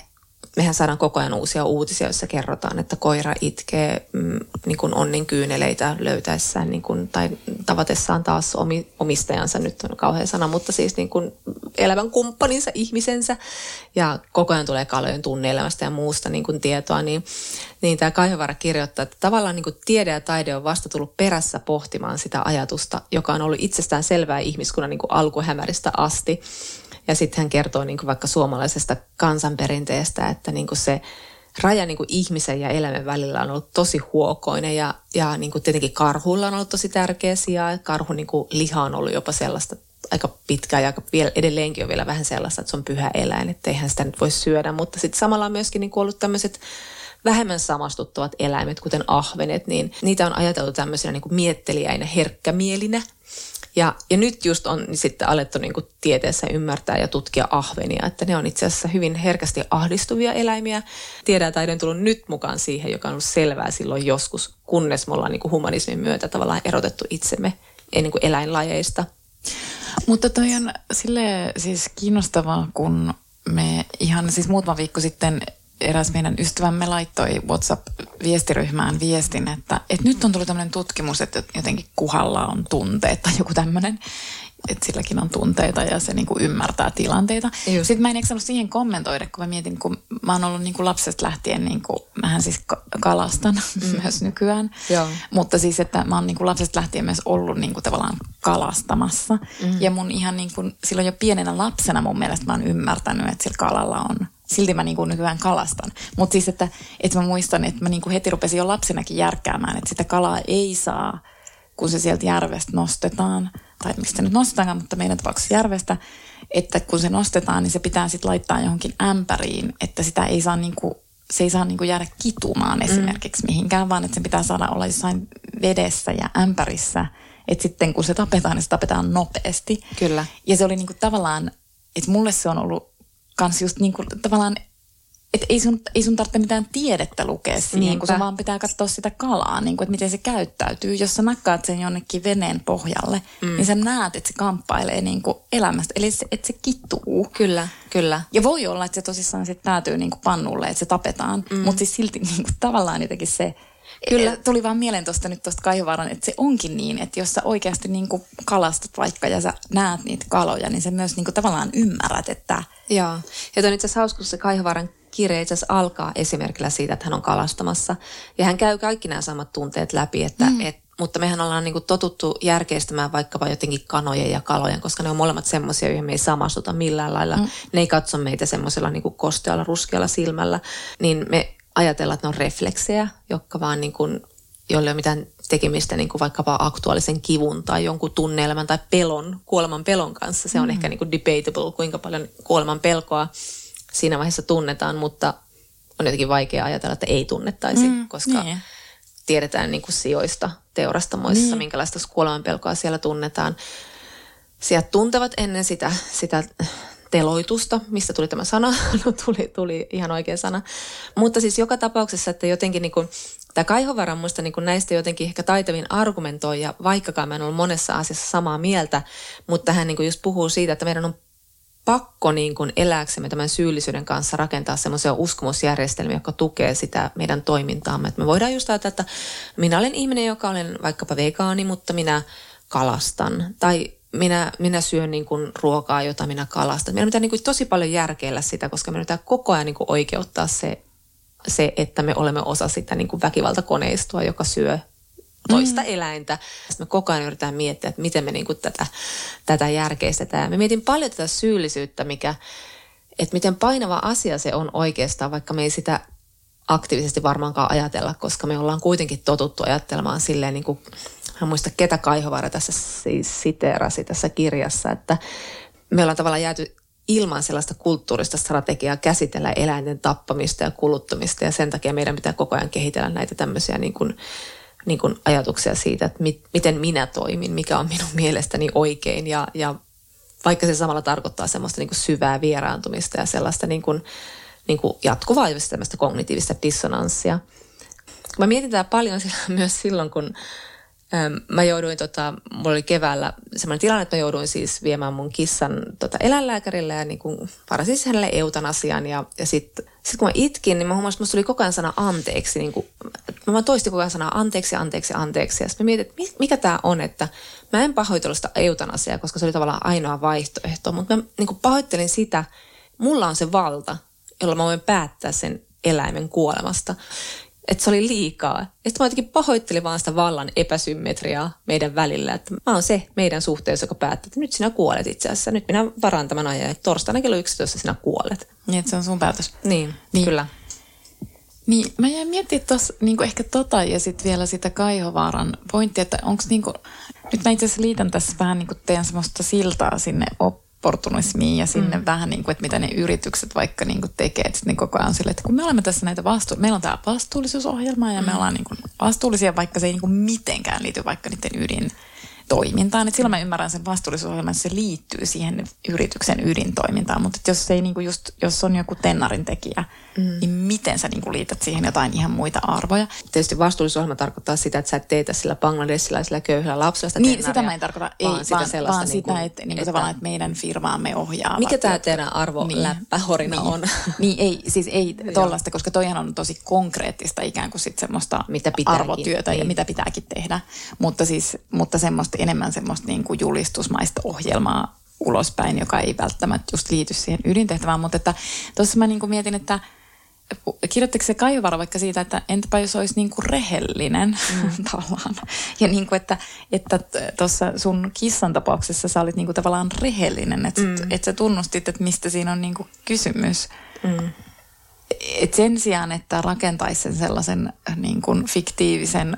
mehän saadaan koko ajan uusia uutisia, joissa kerrotaan, että koira itkee mm, niin kuin onnin kyyneleitä löytäessään niin kuin, tai tavatessaan taas omi, omistajansa, nyt on kauhean sana, mutta siis niin kuin elävän kumppaninsa, ihmisensä. Ja koko ajan tulee kalojen tunneelämästä ja muusta niin kuin tietoa, niin, niin tämä Kaihovara kirjoittaa, että tavallaan niin kuin tiede ja taide on vasta tullut perässä pohtimaan sitä ajatusta, joka on ollut itsestään selvää ihmiskunnan niin kuin alkuhämäristä asti. Ja sitten hän kertoo niin kuin vaikka suomalaisesta kansanperinteestä, että niin kuin se raja niin kuin ihmisen ja eläimen välillä on ollut tosi huokoinen ja, ja niin kuin tietenkin karhulla on ollut tosi tärkeä sija. Karhu niin kuin liha on ollut jopa sellaista aika pitkään ja vielä edelleenkin on vielä vähän sellaista, että se on pyhä eläin, että eihän sitä nyt voi syödä. Mutta sitten samalla on myöskin niin kuin ollut tämmöiset vähemmän samastuttavat eläimet, kuten ahvenet, niin niitä on ajateltu tämmöisenä niin kuin miettelijäinä, herkkämielinä. Ja, ja nyt just on sitten alettu niin kuin tieteessä ymmärtää ja tutkia ahvenia, että ne on itse asiassa hyvin herkästi ahdistuvia eläimiä. Tiedätaide on tullut nyt mukaan siihen, joka on ollut selvää silloin joskus, kunnes me ollaan niin kuin humanismin myötä tavallaan erotettu itsemme niin kuin eläinlajeista. Mutta toi on sille siis kiinnostavaa, kun me ihan siis muutama viikko sitten eräs meidän ystävämme laittoi WhatsApp-viestiryhmään viestin, että, että nyt on tullut tämmöinen tutkimus, että jotenkin kuhalla on tunteet tai joku tämmöinen, että silläkin on tunteita ja se niin kuin ymmärtää tilanteita. Just. Sitten mä en eksannut siihen kommentoida, kun mä mietin, kun mä oon ollut niin kuin lapsesta lähtien, niin kuin, mähän siis kalastan mm. myös nykyään, Joo. mutta siis, että mä oon niin kuin lapsesta lähtien myös ollut niin kuin tavallaan kalastamassa. Mm. Ja mun ihan niin kuin, silloin jo pienenä lapsena mun mielestä mä oon ymmärtänyt, että sillä kalalla on silti mä niin kuin nykyään kalastan. Mutta siis, että, että mä muistan, että mä niin kuin heti rupesin jo lapsenakin järkkäämään, että sitä kalaa ei saa, kun se sieltä järvestä nostetaan, tai miksi se nyt nostetaankaan, mutta meidän tapauksessa järvestä, että kun se nostetaan, niin se pitää sitten laittaa johonkin ämpäriin, että sitä ei saa niin kuin, se ei saa niin kuin jäädä kitumaan esimerkiksi mm. mihinkään, vaan että se pitää saada olla jossain vedessä ja ämpärissä, että sitten kun se tapetaan, niin se tapetaan nopeasti. Kyllä. Ja se oli niin kuin tavallaan, että mulle se on ollut kans just niin kuin, tavallaan et ei, sun, ei sun tarvitse mitään tiedettä lukea siihen, Niinpä. kun se vaan pitää katsoa sitä kalaa, niin kuin, että miten se käyttäytyy. Jos sä nakkaat sen jonnekin veneen pohjalle, mm. niin sä näet, että se kamppailee niin kuin elämästä. Eli se, että se kittuu. Kyllä, kyllä. Ja voi olla, että se tosissaan sitten päätyy niin kuin pannulle, että se tapetaan. Mm. Mutta siis silti niin kuin, tavallaan jotenkin se Kyllä. E, tuli vaan mieleen tuosta nyt tuosta Kaihuvaaran, että se onkin niin, että jos sä oikeasti niin kuin kalastat vaikka ja sä näet niitä kaloja, niin sä myös niin kuin tavallaan ymmärrät, että... Joo, ja on itse asiassa hauska, se Kaihuvaaran kirja itse asiassa alkaa esimerkillä siitä, että hän on kalastamassa. Ja hän käy kaikki nämä samat tunteet läpi, että mm. et, mutta mehän ollaan niin kuin totuttu järkeistämään vaikkapa jotenkin kanojen ja kalojen, koska ne on molemmat semmoisia, joihin me ei samastuta millään lailla. Mm. Ne ei katso meitä semmoisella niin kostealla, ruskealla silmällä. Niin me ajatellaan, että ne on refleksejä, jotka vaan niin kuin, jolle ei ole mitään tekemistä niin kuin vaikkapa aktuaalisen kivun tai jonkun tunnelman tai pelon, kuoleman pelon kanssa. Se on mm. ehkä niin kuin debatable, kuinka paljon kuoleman pelkoa siinä vaiheessa tunnetaan, mutta on jotenkin vaikea ajatella, että ei tunnettaisi, mm, koska niin. tiedetään niin kuin sijoista teurastamoissa, niin. minkälaista kuolemanpelkoa siellä tunnetaan. Sieltä tuntevat ennen sitä, sitä teloitusta, mistä tuli tämä sana, no tuli, tuli ihan oikea sana. Mutta siis joka tapauksessa, että jotenkin niin kuin, tämä Kaihovara muista niin näistä jotenkin ehkä taitavin argumentoi, ja vaikkakaan mä en ollut monessa asiassa samaa mieltä, mutta hän niin kuin just puhuu siitä, että meidän on pakko niin kuin elääksemme tämän syyllisyyden kanssa rakentaa semmoisia uskomusjärjestelmiä, jotka tukee sitä meidän toimintaamme. Että me voidaan just ajatella, että minä olen ihminen, joka olen vaikkapa vegaani, mutta minä kalastan. Tai minä, minä syön niin kuin ruokaa, jota minä kalastan. Meidän pitää niin kuin tosi paljon järkeillä sitä, koska meidän pitää koko ajan niin kuin oikeuttaa se, se, että me olemme osa sitä niin kuin väkivaltakoneistoa, joka syö toista mm. eläintä. Sitten me koko ajan yritetään miettiä, että miten me niin kuin tätä, tätä järkeistetään. Me mietin paljon tätä syyllisyyttä, mikä, että miten painava asia se on oikeastaan, vaikka me ei sitä aktiivisesti varmaankaan ajatella, koska me ollaan kuitenkin totuttu ajattelemaan silleen niin kuin, mä muista ketä Kaihovara tässä siis siteerasi tässä kirjassa, että me ollaan tavallaan jääty ilman sellaista kulttuurista strategiaa käsitellä eläinten tappamista ja kuluttamista ja sen takia meidän pitää koko ajan kehitellä näitä tämmöisiä niin kuin niin kuin ajatuksia siitä, että mit, miten minä toimin, mikä on minun mielestäni oikein ja, ja vaikka se samalla tarkoittaa semmoista niin kuin syvää vieraantumista ja sellaista niin kuin, niin kuin jatkuvaa kognitiivista dissonanssia. Mä mietin tätä paljon myös silloin, kun Mä jouduin, tota, mulla oli keväällä semmoinen tilanne, että mä jouduin siis viemään mun kissan tota, eläinlääkärille ja niin kuin varasin hänelle eutanasian. Ja, ja sitten sit kun mä itkin, niin mä huomasin, että musta tuli koko ajan sana anteeksi. Niin kuin, mä vaan toistin koko ajan sanaa anteeksi, anteeksi, anteeksi. Ja sitten mä mietin, että mikä tämä on, että mä en pahoitellut sitä eutanasiaa, koska se oli tavallaan ainoa vaihtoehto. Mutta mä niin kuin pahoittelin sitä, mulla on se valta, jolla mä voin päättää sen eläimen kuolemasta että se oli liikaa. Ja sitten mä jotenkin pahoittelin vaan sitä vallan epäsymmetriaa meidän välillä, että mä oon se meidän suhteessa, joka päättää, että nyt sinä kuolet itse asiassa. Nyt minä varaan tämän ajan, että torstaina kello 11 sinä kuolet. Niin, että se on sun päätös. Niin, niin. kyllä. Niin, mä jäin miettimään tuossa niin ehkä tota ja sitten vielä sitä Kaihovaaran pointtia, että onko niinku, nyt mä itse asiassa liitän tässä vähän niin kuin teen semmoista siltaa sinne op opportunismiin ja sinne mm. vähän niin kuin, että mitä ne yritykset vaikka niin kuin tekee. Että sitten niin koko ajan sille, että kun me olemme tässä näitä vastu- meillä on tämä vastuullisuusohjelma ja mm. me ollaan niin kuin vastuullisia, vaikka se ei niin kuin mitenkään liity vaikka niiden ydin toimintaan. Et silloin mä ymmärrän sen vastuullisuusohjelman, että se liittyy siihen yrityksen ydintoimintaan. Mutta jos, ei niinku just, jos on joku tennarin tekijä, mm. niin miten sä niinku liität siihen jotain ihan muita arvoja? Tietysti vastuullisuusohjelma tarkoittaa sitä, että sä et teetä sillä bangladesilaisella köyhällä lapsella sitä Niin, sitä mä en tarkoita. Ei, vaan, sitä, vaan, vaan niin kuin, sitä, että, niin että, että meidän firmaamme ohjaa. Mikä tämä teidän arvoläppähorina niin, on? Niin, ei, siis ei tollaista, koska toihan on tosi konkreettista ikään kuin sit semmoista mitä arvotyötä niin. ja mitä pitääkin tehdä. Mutta siis, mutta semmoista enemmän semmoista niin kuin julistusmaista ohjelmaa ulospäin, joka ei välttämättä just liity siihen ydintehtävään. Mutta että tuossa mä niin kuin mietin, että kirjoittiko se Kaivara vaikka siitä, että entäpä jos olisi niin kuin rehellinen mm. tavallaan. Ja niin kuin, että tuossa että sun kissan tapauksessa sä olit niin kuin tavallaan rehellinen, että mm. et sä tunnustit, että mistä siinä on niin kuin kysymys. Mm. Et sen sijaan, että rakentaisi sen sellaisen niin kuin fiktiivisen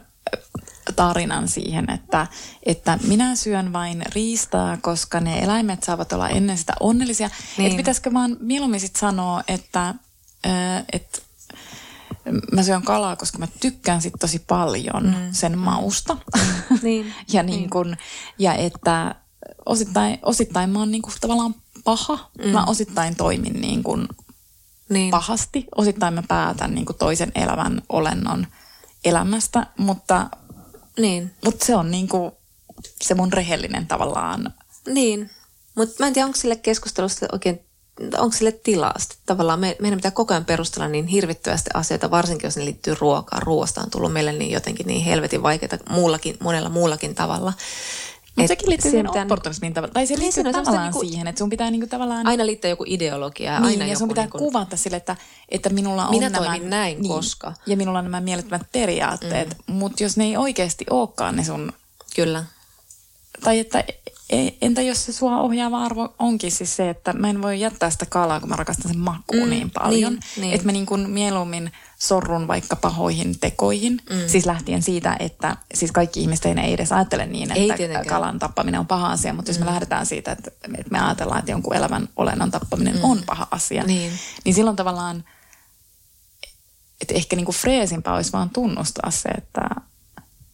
tarinan siihen, että, että minä syön vain riistaa, koska ne eläimet saavat olla ennen sitä onnellisia. Niin. Että pitäisikö vaan mieluummin sit sanoa, että, että mä syön kalaa, koska mä tykkään sit tosi paljon mm. sen mausta. Mm. Niin. ja, niin, niin. Kun, ja että osittain, osittain mä oon niin kuin tavallaan paha. Mm. Mä osittain toimin niin kuin Niin. pahasti. Osittain mä päätän niin kuin toisen elävän olennon elämästä, mutta, Niin, mutta se on niin kuin se mun rehellinen tavallaan. niin. Mutta mä en tiedä, onko sille keskustelusta oikein, onko sille tilaa. Sitten Tavallaan me, meidän pitää koko ajan perustella niin hirvittävästi asioita, varsinkin jos ne liittyy ruokaan. Ruoasta on tullut meille niin jotenkin niin helvetin vaikeaa muullakin, monella muullakin tavalla. Mutta sekin liittyy siihen pitää- opportunismiin tavallaan. Tai se Niin, liittyy tämmöistä tavallaan niinku- siihen, että sun pitää niin kuin tavallaan... Aina liittää joku ideologia. Niin, aina ja sun pitää niin kuin, kuvata sille, että, että minulla on Minä nämä... näin, koska. Ja minulla on nämä mielettömät periaatteet, mm. mutta jos ne ei oikeasti olekaan ne sun... Kyllä. Tai että e- entä jos se sua ohjaava arvo onkin siis se, että mä en voi jättää sitä kalaa, kun mä rakastan sen makuun Mm, niin paljon. niin, niin. Että mä niin kuin mieluummin sorrun vaikka pahoihin tekoihin. Mm. Siis lähtien siitä, että siis kaikki ihmiset ei edes ajattele niin, Ei että tietenkään. kalan tappaminen on paha asia. Mutta jos me lähdetään siitä, että, että me ajatellaan, että jonkun elävän olennon tappaminen mm. on paha asia, Niin. niin silloin tavallaan, että ehkä niin kuin freesimpää olisi vaan tunnustaa se, että,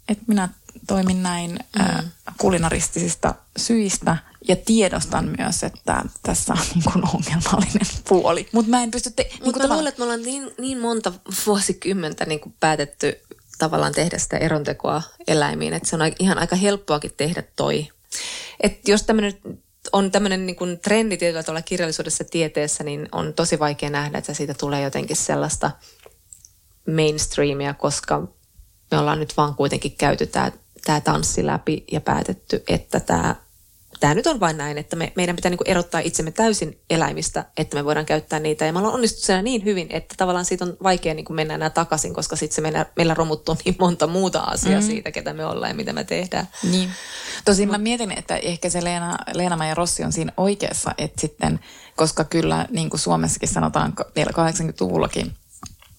että minä toimin näin mm. äh, kulinaristisista syistä ja tiedostan myös, että tässä on niin kuin ongelmallinen puoli. Mutta mä en pysty... Te, niin Mutta kuin mä luulen, että me ollaan niin, niin monta vuosikymmentä niin kuin päätetty tavallaan tehdä sitä erontekoa eläimiin, että se on ihan aika helppoakin tehdä toi. Että jos tämmöinen on tämmöinen niin kuin trendi tietyllä tavalla kirjallisuudessa ja tieteessä, niin on tosi vaikea nähdä, että siitä tulee jotenkin sellaista mainstreamia, koska me ollaan nyt vaan kuitenkin käyty tämä, tämä tanssi läpi ja päätetty, että tämä, tämä nyt on vain näin, että me, meidän pitää niin kuin erottaa itsemme täysin eläimistä, että me voidaan käyttää niitä. Ja me ollaan onnistuttu siellä niin hyvin, että tavallaan siitä on vaikea niin kuin mennä enää takaisin, koska sitten se meillä, meillä romuttuu niin monta muuta asiaa mm. siitä, ketä me ollaan ja mitä me tehdään. Niin. Tosin mä mietin, että ehkä se Leena, Leena ja Rossi on siinä oikeassa, että sitten, koska kyllä niin kuin Suomessakin sanotaan vielä 80-luvullakin,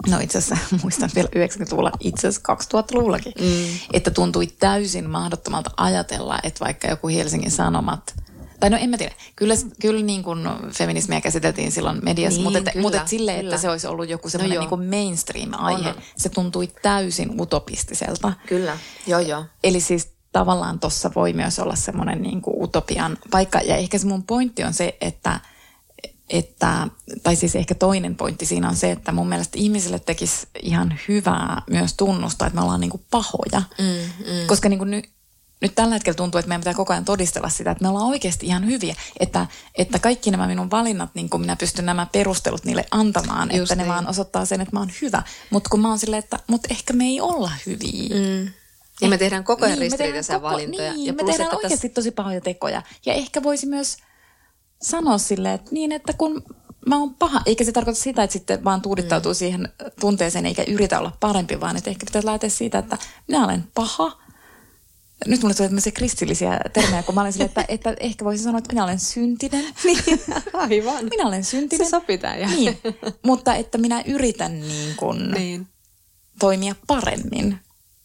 no itse asiassa muistan vielä 90-luvulla, itse asiassa 2000-luvullakin, mm. että tuntui täysin mahdottomalta ajatella, että vaikka joku Helsingin Sanomat, tai no en mä tiedä, kyllä, kyllä niin kuin feminismiä käsiteltiin silloin mediassa, Niin, mutta, että, kyllä, mutta että silleen, kyllä. että se olisi ollut joku semmoinen joo. niin kuin mainstream-aihe, On. se tuntui täysin utopistiselta. Kyllä, joo joo. Eli siis tavallaan tuossa voi myös olla semmoinen niin kuin utopian paikka. Ja ehkä se mun pointti on se, että, että, tai siis ehkä toinen pointti siinä on se, että mun mielestä ihmisille tekisi ihan hyvää myös tunnustaa, että me ollaan niin kuin pahoja. Mm, mm. Koska niin kuin nyt, nyt tällä hetkellä tuntuu, että meidän pitää koko ajan todistella sitä, että me ollaan oikeasti ihan hyviä. Että, että kaikki nämä minun valinnat, niin kuin minä pystyn nämä perustelut niille antamaan, Just että ne niin. vaan osoittaa sen, että mä oon hyvä. Mutta kun mä oon silleen, että mutta ehkä me ei olla hyviä. Mm. Ja me tehdään koko ajan Niin, ristiriitaisia koko- valintoja. Niin, ja me tehdään että oikeasti tosi pahoja tekoja. Ja ehkä voisi myös sanoa silleen, että niin, että kun mä oon paha, eikä se tarkoita sitä, että sitten vaan tuudittautuu mm. siihen tunteeseen eikä yritä olla parempi, vaan että ehkä pitäisi lähteä siitä, että minä olen paha. Nyt mulle tulee tämmöisiä kristillisiä termejä, kun mä olen silleen, että, että ehkä voisi sanoa, että minä olen syntinen. Niin, aivan. Minä olen syntinen. Se sopii tähän. Niin, mutta että minä yritän niin kuin niin. toimia paremmin.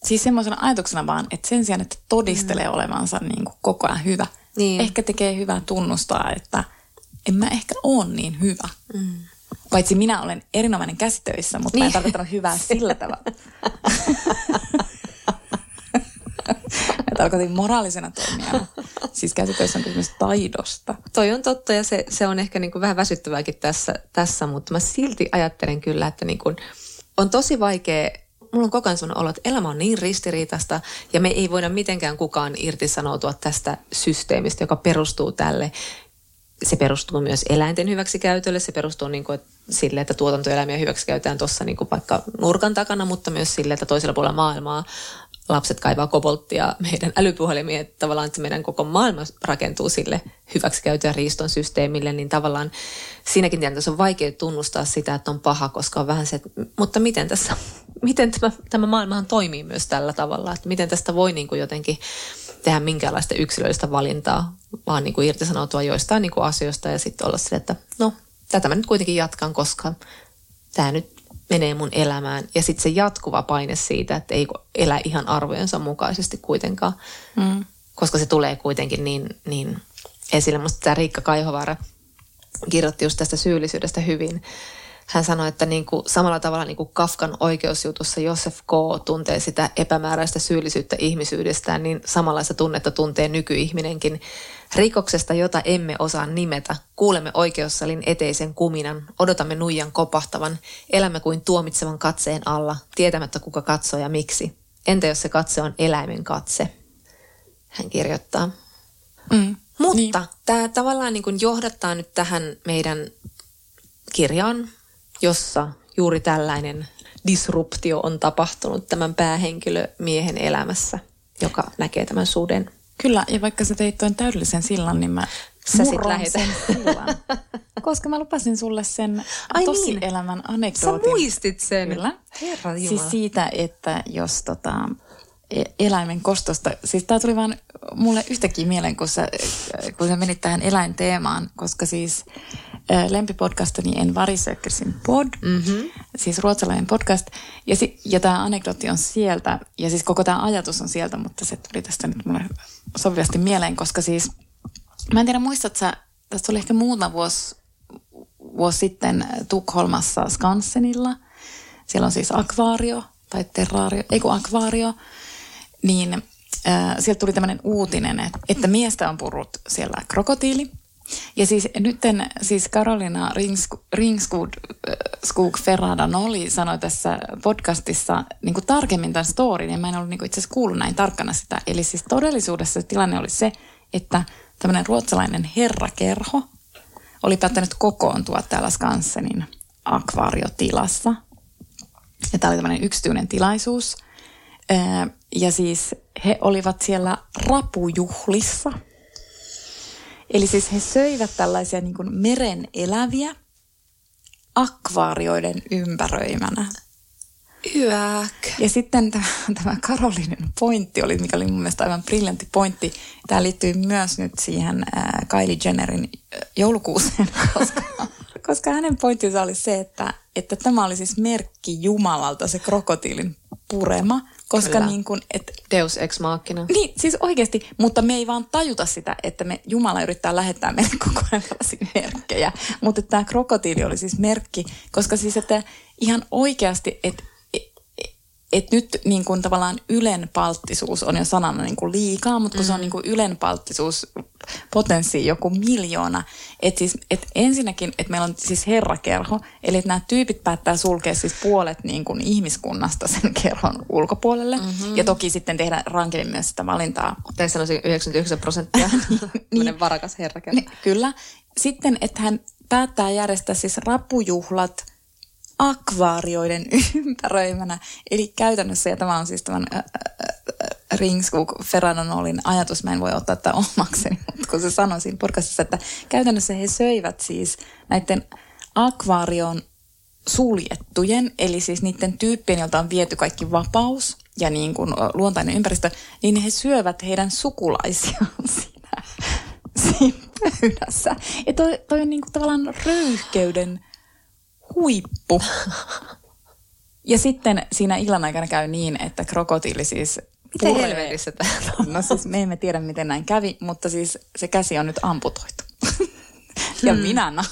Siis semmoisena ajatuksena vaan, että sen sijaan, että todistelee mm. olevansa niin kuin koko ajan hyvä, Niin. ehkä tekee hyvää tunnustaa, että en mä ehkä ole niin hyvä. Mm. Paitsi minä olen erinomainen käsitöissä, mutta niin. mä en Niin. tarkoittanut hyvää sillä tavalla. mä tarkoitin moraalisena toimijana. Siis käsitöissä on kysymys taidosta. Toi on totta ja se, se on ehkä niin kuin vähän väsyttävääkin tässä, tässä, mutta mä silti ajattelen kyllä, että niin kuin on tosi vaikea, mulla on koko ajan sellainen olo, että elämä on niin ristiriitasta ja me ei voida mitenkään kukaan irtisanoutua tästä systeemistä, joka perustuu tälle. Se perustuu myös eläinten hyväksikäytölle, se perustuu niin kuin, että sille, että tuotantoeläimiä hyväksikäytetään tuossa niin vaikka nurkan takana, mutta myös sille, että toisella puolella maailmaa lapset kaivaa kobolttia meidän älypuhelimiin, että tavallaan että meidän koko maailma rakentuu sille hyväksikäytön ja riiston systeemille, niin tavallaan siinäkin tilanteessa on vaikea tunnustaa sitä, että on paha, koska on vähän se, että mutta miten tässä, miten tämä, tämä maailmahan toimii myös tällä tavalla, että miten tästä voi niin kuin jotenkin tehdä minkäänlaista yksilöllistä valintaa, vaan niin kuin irtisanoutua joistain niin kuin asioista ja sitten olla sille, että no, tätä mä nyt kuitenkin jatkan, koska tämä nyt menee mun elämään. Ja sitten se jatkuva paine siitä, että ei elä ihan arvojensa mukaisesti kuitenkaan, Mm. koska se tulee kuitenkin niin, niin esille. Musta tämä Riikka Kaihovaara kirjoitti just tästä syyllisyydestä hyvin. Hän sanoi, että niin kuin, samalla tavalla niin kuin Kafkan oikeusjutussa Josef K. tuntee sitä epämääräistä syyllisyyttä ihmisyydestään, niin samanlaista tunnetta tuntee nykyihminenkin. Rikoksesta, jota emme osaa nimetä, kuulemme oikeussalin eteisen kuminan, odotamme nuijan kopahtavan, elämme kuin tuomitsevan katseen alla, tietämättä kuka katsoo ja miksi. Entä jos se katse on eläimen katse? Hän kirjoittaa. Mm. Mutta Niin. tämä tavallaan niin kuin johdattaa nyt tähän meidän kirjaan, jossa juuri tällainen disruptio on tapahtunut tämän päähenkilömiehen elämässä, joka näkee tämän suden. Kyllä, ja vaikka sä teit tuon täydellisen sillan, niin mä Sä sit sen sillan. Koska mä lupasin sulle sen Ai tosi niin. elämän Sä anekdootin. muistit sen. Kyllä. Herra Jumala. Siis siitä, että jos tota, eläimen kostosta, siis tää tuli vaan mulle yhtäkkiä mieleen, kun sä, kun sä menit tähän eläinteemaan, koska siis lempipodcastani En Varisökkersin pod, mm-hmm. siis ruotsalainen podcast, ja, si, ja tämä anekdootti on sieltä, ja siis koko tämä ajatus on sieltä, mutta se tuli tästä nyt mulle sopivasti mieleen, koska siis, mä en tiedä muistat sä, tästä oli ehkä muutama vuosi, vuosi sitten Tukholmassa Skansenilla. Siellä on siis akvaario tai terraario, ei kun akvaario. Niin äh, sieltä tuli tämmöinen uutinen, että, miestä on purrut siellä krokotiili. Ja siis nytten siis Karolina Ringsk- Ringskog äh, Skog Ferrada-Noli sanoi tässä podcastissa niin kuin tarkemmin tämän storin, ja mä en ollut niin itse asiassa kuullut näin tarkkana sitä. Eli siis todellisuudessa tilanne oli se, että tämmöinen ruotsalainen herrakerho oli päättänyt kokoontua täällä Skansenin akvaariotilassa. Ja tämä oli tämmöinen yksityinen tilaisuus. Ja siis he olivat siellä rapujuhlissa. Eli siis he söivät tällaisia niin kuin meren eläviä akvaarioiden ympäröimänä. Yäk. Ja sitten tämä, tämä Karolinin pointti oli, mikä oli mun mielestä aivan briljantti pointti. Tämä liittyy myös nyt siihen äh, Kylie Jennerin äh, joulukuuseen, koska, koska hänen pointtinsa oli se, että, että tämä oli siis merkki Jumalalta se krokotiilin purema. Koska Kyllä. niin kuin, et, Deus ex machina. niin, siis oikeasti, mutta me ei vaan tajuta sitä, että me, Jumala yrittää lähettää meille koko ajan tällaisia merkkejä. Mutta tämä krokotiili oli siis merkki, koska siis että ihan oikeasti, että et nyt niin kuin tavallaan ylenpalttisuus on jo sanana niin kuin liikaa, mutta kun mm. se on niin kuin ylenpalttisuus potenssi joku miljoona. Että siis, et ensinnäkin, että meillä on siis herrakerho, eli että nämä tyypit päättää sulkea siis puolet niin kuin ihmiskunnasta sen kerhon ulkopuolelle. Mm-hmm. Ja toki sitten tehdä rankemmin myös sitä valintaa Tai sanoisin 99 prosenttia. niin. varakas herra. niin, kyllä. Sitten, että hän päättää järjestää siis rapujuhlat akvaarioiden ympäröimänä. Eli käytännössä, ja tämä on siis tämän äh, Ferranonolin ajatus, mä en voi ottaa tätä omakseni, mutta kun se sanoi siinä podcastissa, että käytännössä he söivät siis näiden akvaarion suljettujen, eli siis niiden tyyppien, joilta on viety kaikki vapaus ja niin kuin luontainen ympäristö, niin he syövät heidän sukulaisiaan siinä, siinä pöydässä. Ja toi, toi on niin kuin tavallaan röyhkeyden huippu. Ja sitten siinä illan aikana käy niin, että krokotiili siis Miten puree- helvetissä on? No siis me emme tiedä, miten näin kävi, mutta siis se käsi on nyt amputoitu. ja Hmm. minä näen.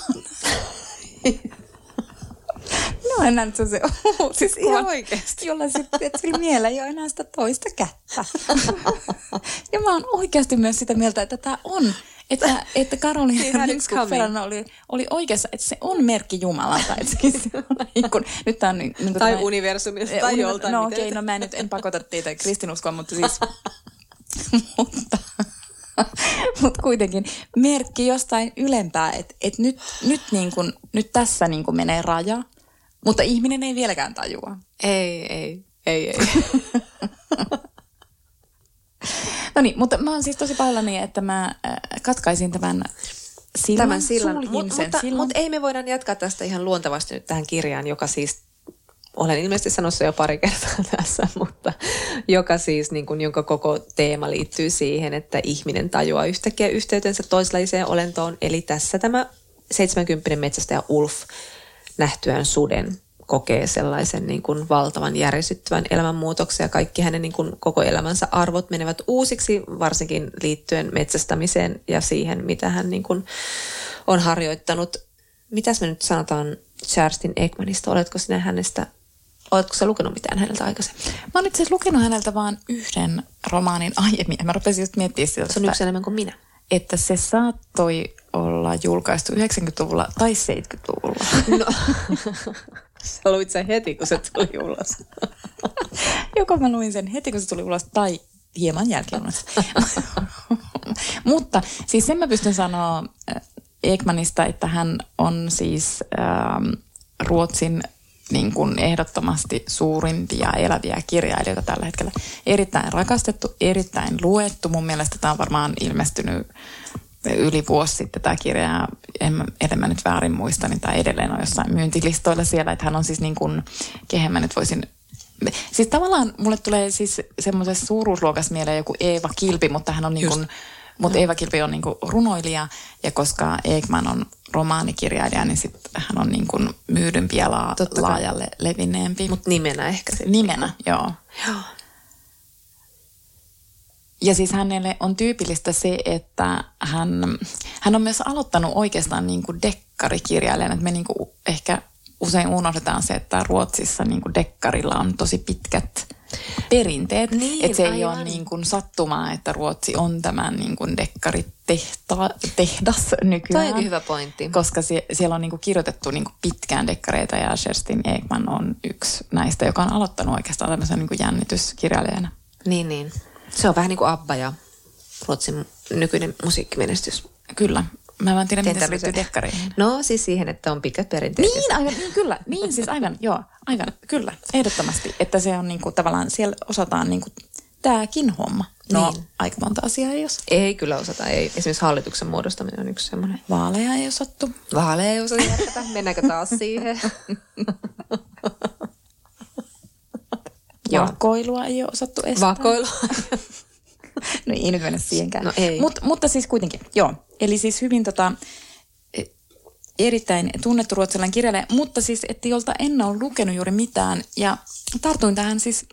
No en nähnyt se Siis ihan oikeesti? Jolla sitten, sillä miellä ei ole enää sitä toista kättä. ja mä oon oikeasti myös sitä mieltä, että tämä on, että, että coming. Ferrano oli, oli oikeassa, että se on merkki Jumalalta. Että siis, niin kuin, nyt tää on niin, niin kuin Tai tämä- universumista tai uni- joltain. No okei, no mä en nyt en pakota teitä kristinuskoon, mutta siis... mutta, mutta kuitenkin merkki jostain ylempää, että et nyt, nyt, niin kun, nyt tässä niin kun menee raja, mutta ihminen ei vieläkään tajua. Ei, ei, ei, ei. No niin, mutta mä oon siis tosi pahoillani, että mä äh, katkaisin tämän sillan, Tämän sillan. Mut, sen mutta, sillan. mutta ei me voida jatkaa tästä ihan luontevasti nyt tähän kirjaan, joka siis, olen ilmeisesti sanonut se jo pari kertaa tässä, mutta joka siis, niin kuin, jonka koko teema liittyy siihen, että ihminen tajuaa yhtäkkiä yhteytensä toislaiseen olentoon. Eli tässä tämä 70 metsästäjä Ulf nähtyään suden kokee sellaisen niin kuin valtavan järisyttävän elämänmuutoksen ja kaikki hänen niin kuin koko elämänsä arvot menevät uusiksi, varsinkin liittyen metsästämiseen ja siihen, mitä hän niin kuin on harjoittanut. Mitäs me nyt sanotaan Charleston Ekmanista. Oletko sinä hänestä, oletko sä lukenut mitään häneltä aikaisemmin? Mä oon itse lukenut häneltä vain yhden romaanin aiemmin. Mä rupesin just miettimään sitä, Se on yksi enemmän kuin minä. että se saattoi olla julkaistu 90-luvulla tai 70-luvulla. No, sä luit sen heti, kun se tuli ulos. Joko mä luin sen heti, kun se tuli ulos, tai hieman jälkeen. Mutta siis sen mä pystyn sanoa äh, Ekmanista, että hän on siis ähm, Ruotsin niin kuin ehdottomasti suurimpia eläviä kirjailijoita tällä hetkellä. Erittäin rakastettu, erittäin luettu. Mun mielestä tämä on varmaan ilmestynyt yli vuosi sitten tämä kirja, en, ellen mä nyt väärin muista, niin tämä edelleen on jossain myyntilistoilla siellä, että hän on siis niin kuin, kehen mä nyt voisin Siis tavallaan mulle tulee siis semmoisessa suuruusluokassa mieleen joku Eeva Kilpi, mutta hän on niin kuin, mutta Eeva Kilpi on niin kuin runoilija ja koska Ekman on romaanikirjailija, niin sit hän on niin kuin myydympi ja la- laajalle levinneempi. Mutta nimenä ehkä sitten. Nimenä, joo. Joo. Ja siis hänelle on tyypillistä se, että hän, hän on myös aloittanut oikeastaan niin kuin dekkarikirjailijana. Että me niin kuin ehkä usein unohdetaan se, että Ruotsissa niin kuin dekkarilla on tosi pitkät perinteet. Niin, että se ei aivan. ole niin kuin sattumaa, että Ruotsi on tämän niin kuin dekkaritehdas nykyään. Toi onkin hyvä pointti. Koska sie, siellä on niin kuin kirjoitettu niin kuin pitkään dekkareita ja Kerstin Ekman on yksi näistä, joka on aloittanut oikeastaan tämmöisen niin kuin jännityskirjailijana. Niin, niin. Se on vähän niin kuin Abba ja Ruotsin nykyinen musiikkimenestys. Kyllä. Mä en vaan tiedä, Teen miten se liittyy dekkareihin. No siis siihen, että on pitkät perinteet. Niin, aivan, niin kyllä. Niin, siis aivan, joo, aivan, kyllä, ehdottomasti. Että se on niinku, tavallaan, siellä osataan niinku, tääkin homma. No, Niin. aika monta asiaa ei osata. Ei kyllä osata. Ei. Esimerkiksi hallituksen muodostaminen on yksi semmoinen. Vaaleja ei osattu. Vaaleja ei osata järkätä. Mennäänkö taas siihen? Joo. Vakoilua ei ole osattu estää. Vakoilu. No ei nyt mennä siihenkään. No ei. Mut, mutta siis kuitenkin, joo. Eli siis hyvin tota, e- erittäin tunnettu ruotsalainen kirjailija, mutta siis, että jolta en ole lukenut juuri mitään. Ja tartuin tähän siis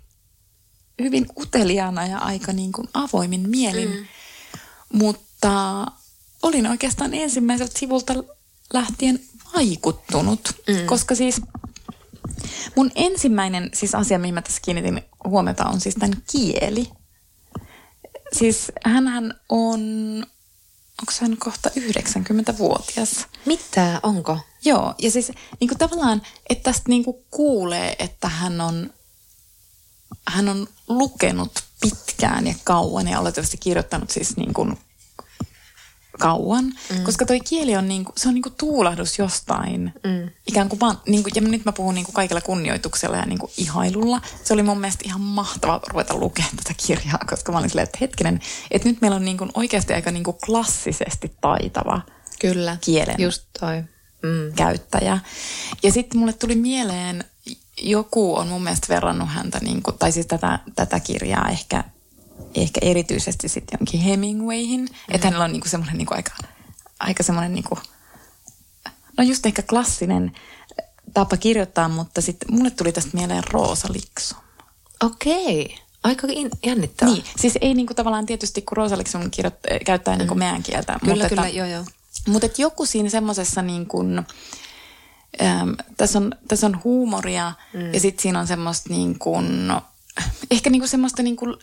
hyvin uteliaana ja aika niin kuin avoimin mielin. Mm. Mutta olin oikeastaan ensimmäiseltä sivulta lähtien vaikuttunut, mm. koska siis mun ensimmäinen siis asia, mihin mä tässä kiinnitin huomiota, on siis tämän kieli. Siis hänhän on, onko hän kohta 90-vuotias? Mitä? Onko? Joo, ja siis niin kuin tavallaan, että tästä niin kuin kuulee, että hän on, hän on lukenut pitkään ja kauan ja oletettavasti kirjoittanut siis niin kuin kauan, mm. koska toi kieli on, niin kuin, se on niin kuin tuulahdus jostain, mm. ikään kuin vaan, niin kuin, ja nyt mä puhun niin kuin kaikella kunnioituksella ja niin kuin ihailulla. Se oli mun mielestä ihan mahtavaa ruveta lukemaan tätä kirjaa, koska mä olin silleen, että hetkinen, että nyt meillä on niin kuin oikeasti aika niin kuin klassisesti taitava Kyllä. kielen Just toi. Mm. käyttäjä. Ja sitten mulle tuli mieleen, joku on mun mielestä verrannut häntä, niin kuin, tai siis tätä, tätä kirjaa ehkä, ehkä erityisesti sitten jonkin Hemingwayhin. Mm. Että hänellä on niin kuin semmoinen niin kuin aika, aika semmoinen, niin kuin, no just ehkä klassinen tapa kirjoittaa, mutta sitten mulle tuli tästä mieleen Roosa Liksom. Okei. Aika in- jännittävää. Niin, siis ei niin kuin tavallaan tietysti, kun Roosa Liksom kirjoit- käyttää niin kuin meidän kieltä. Kyllä, mutta kyllä, että- joo, joo. mutta et joku siinä semmoisessa niin kuin, äm, tässä, on, tässä on huumoria mm. ja sitten siinä on semmoista niin kuin, ehkä niin kuin semmoista niin kuin,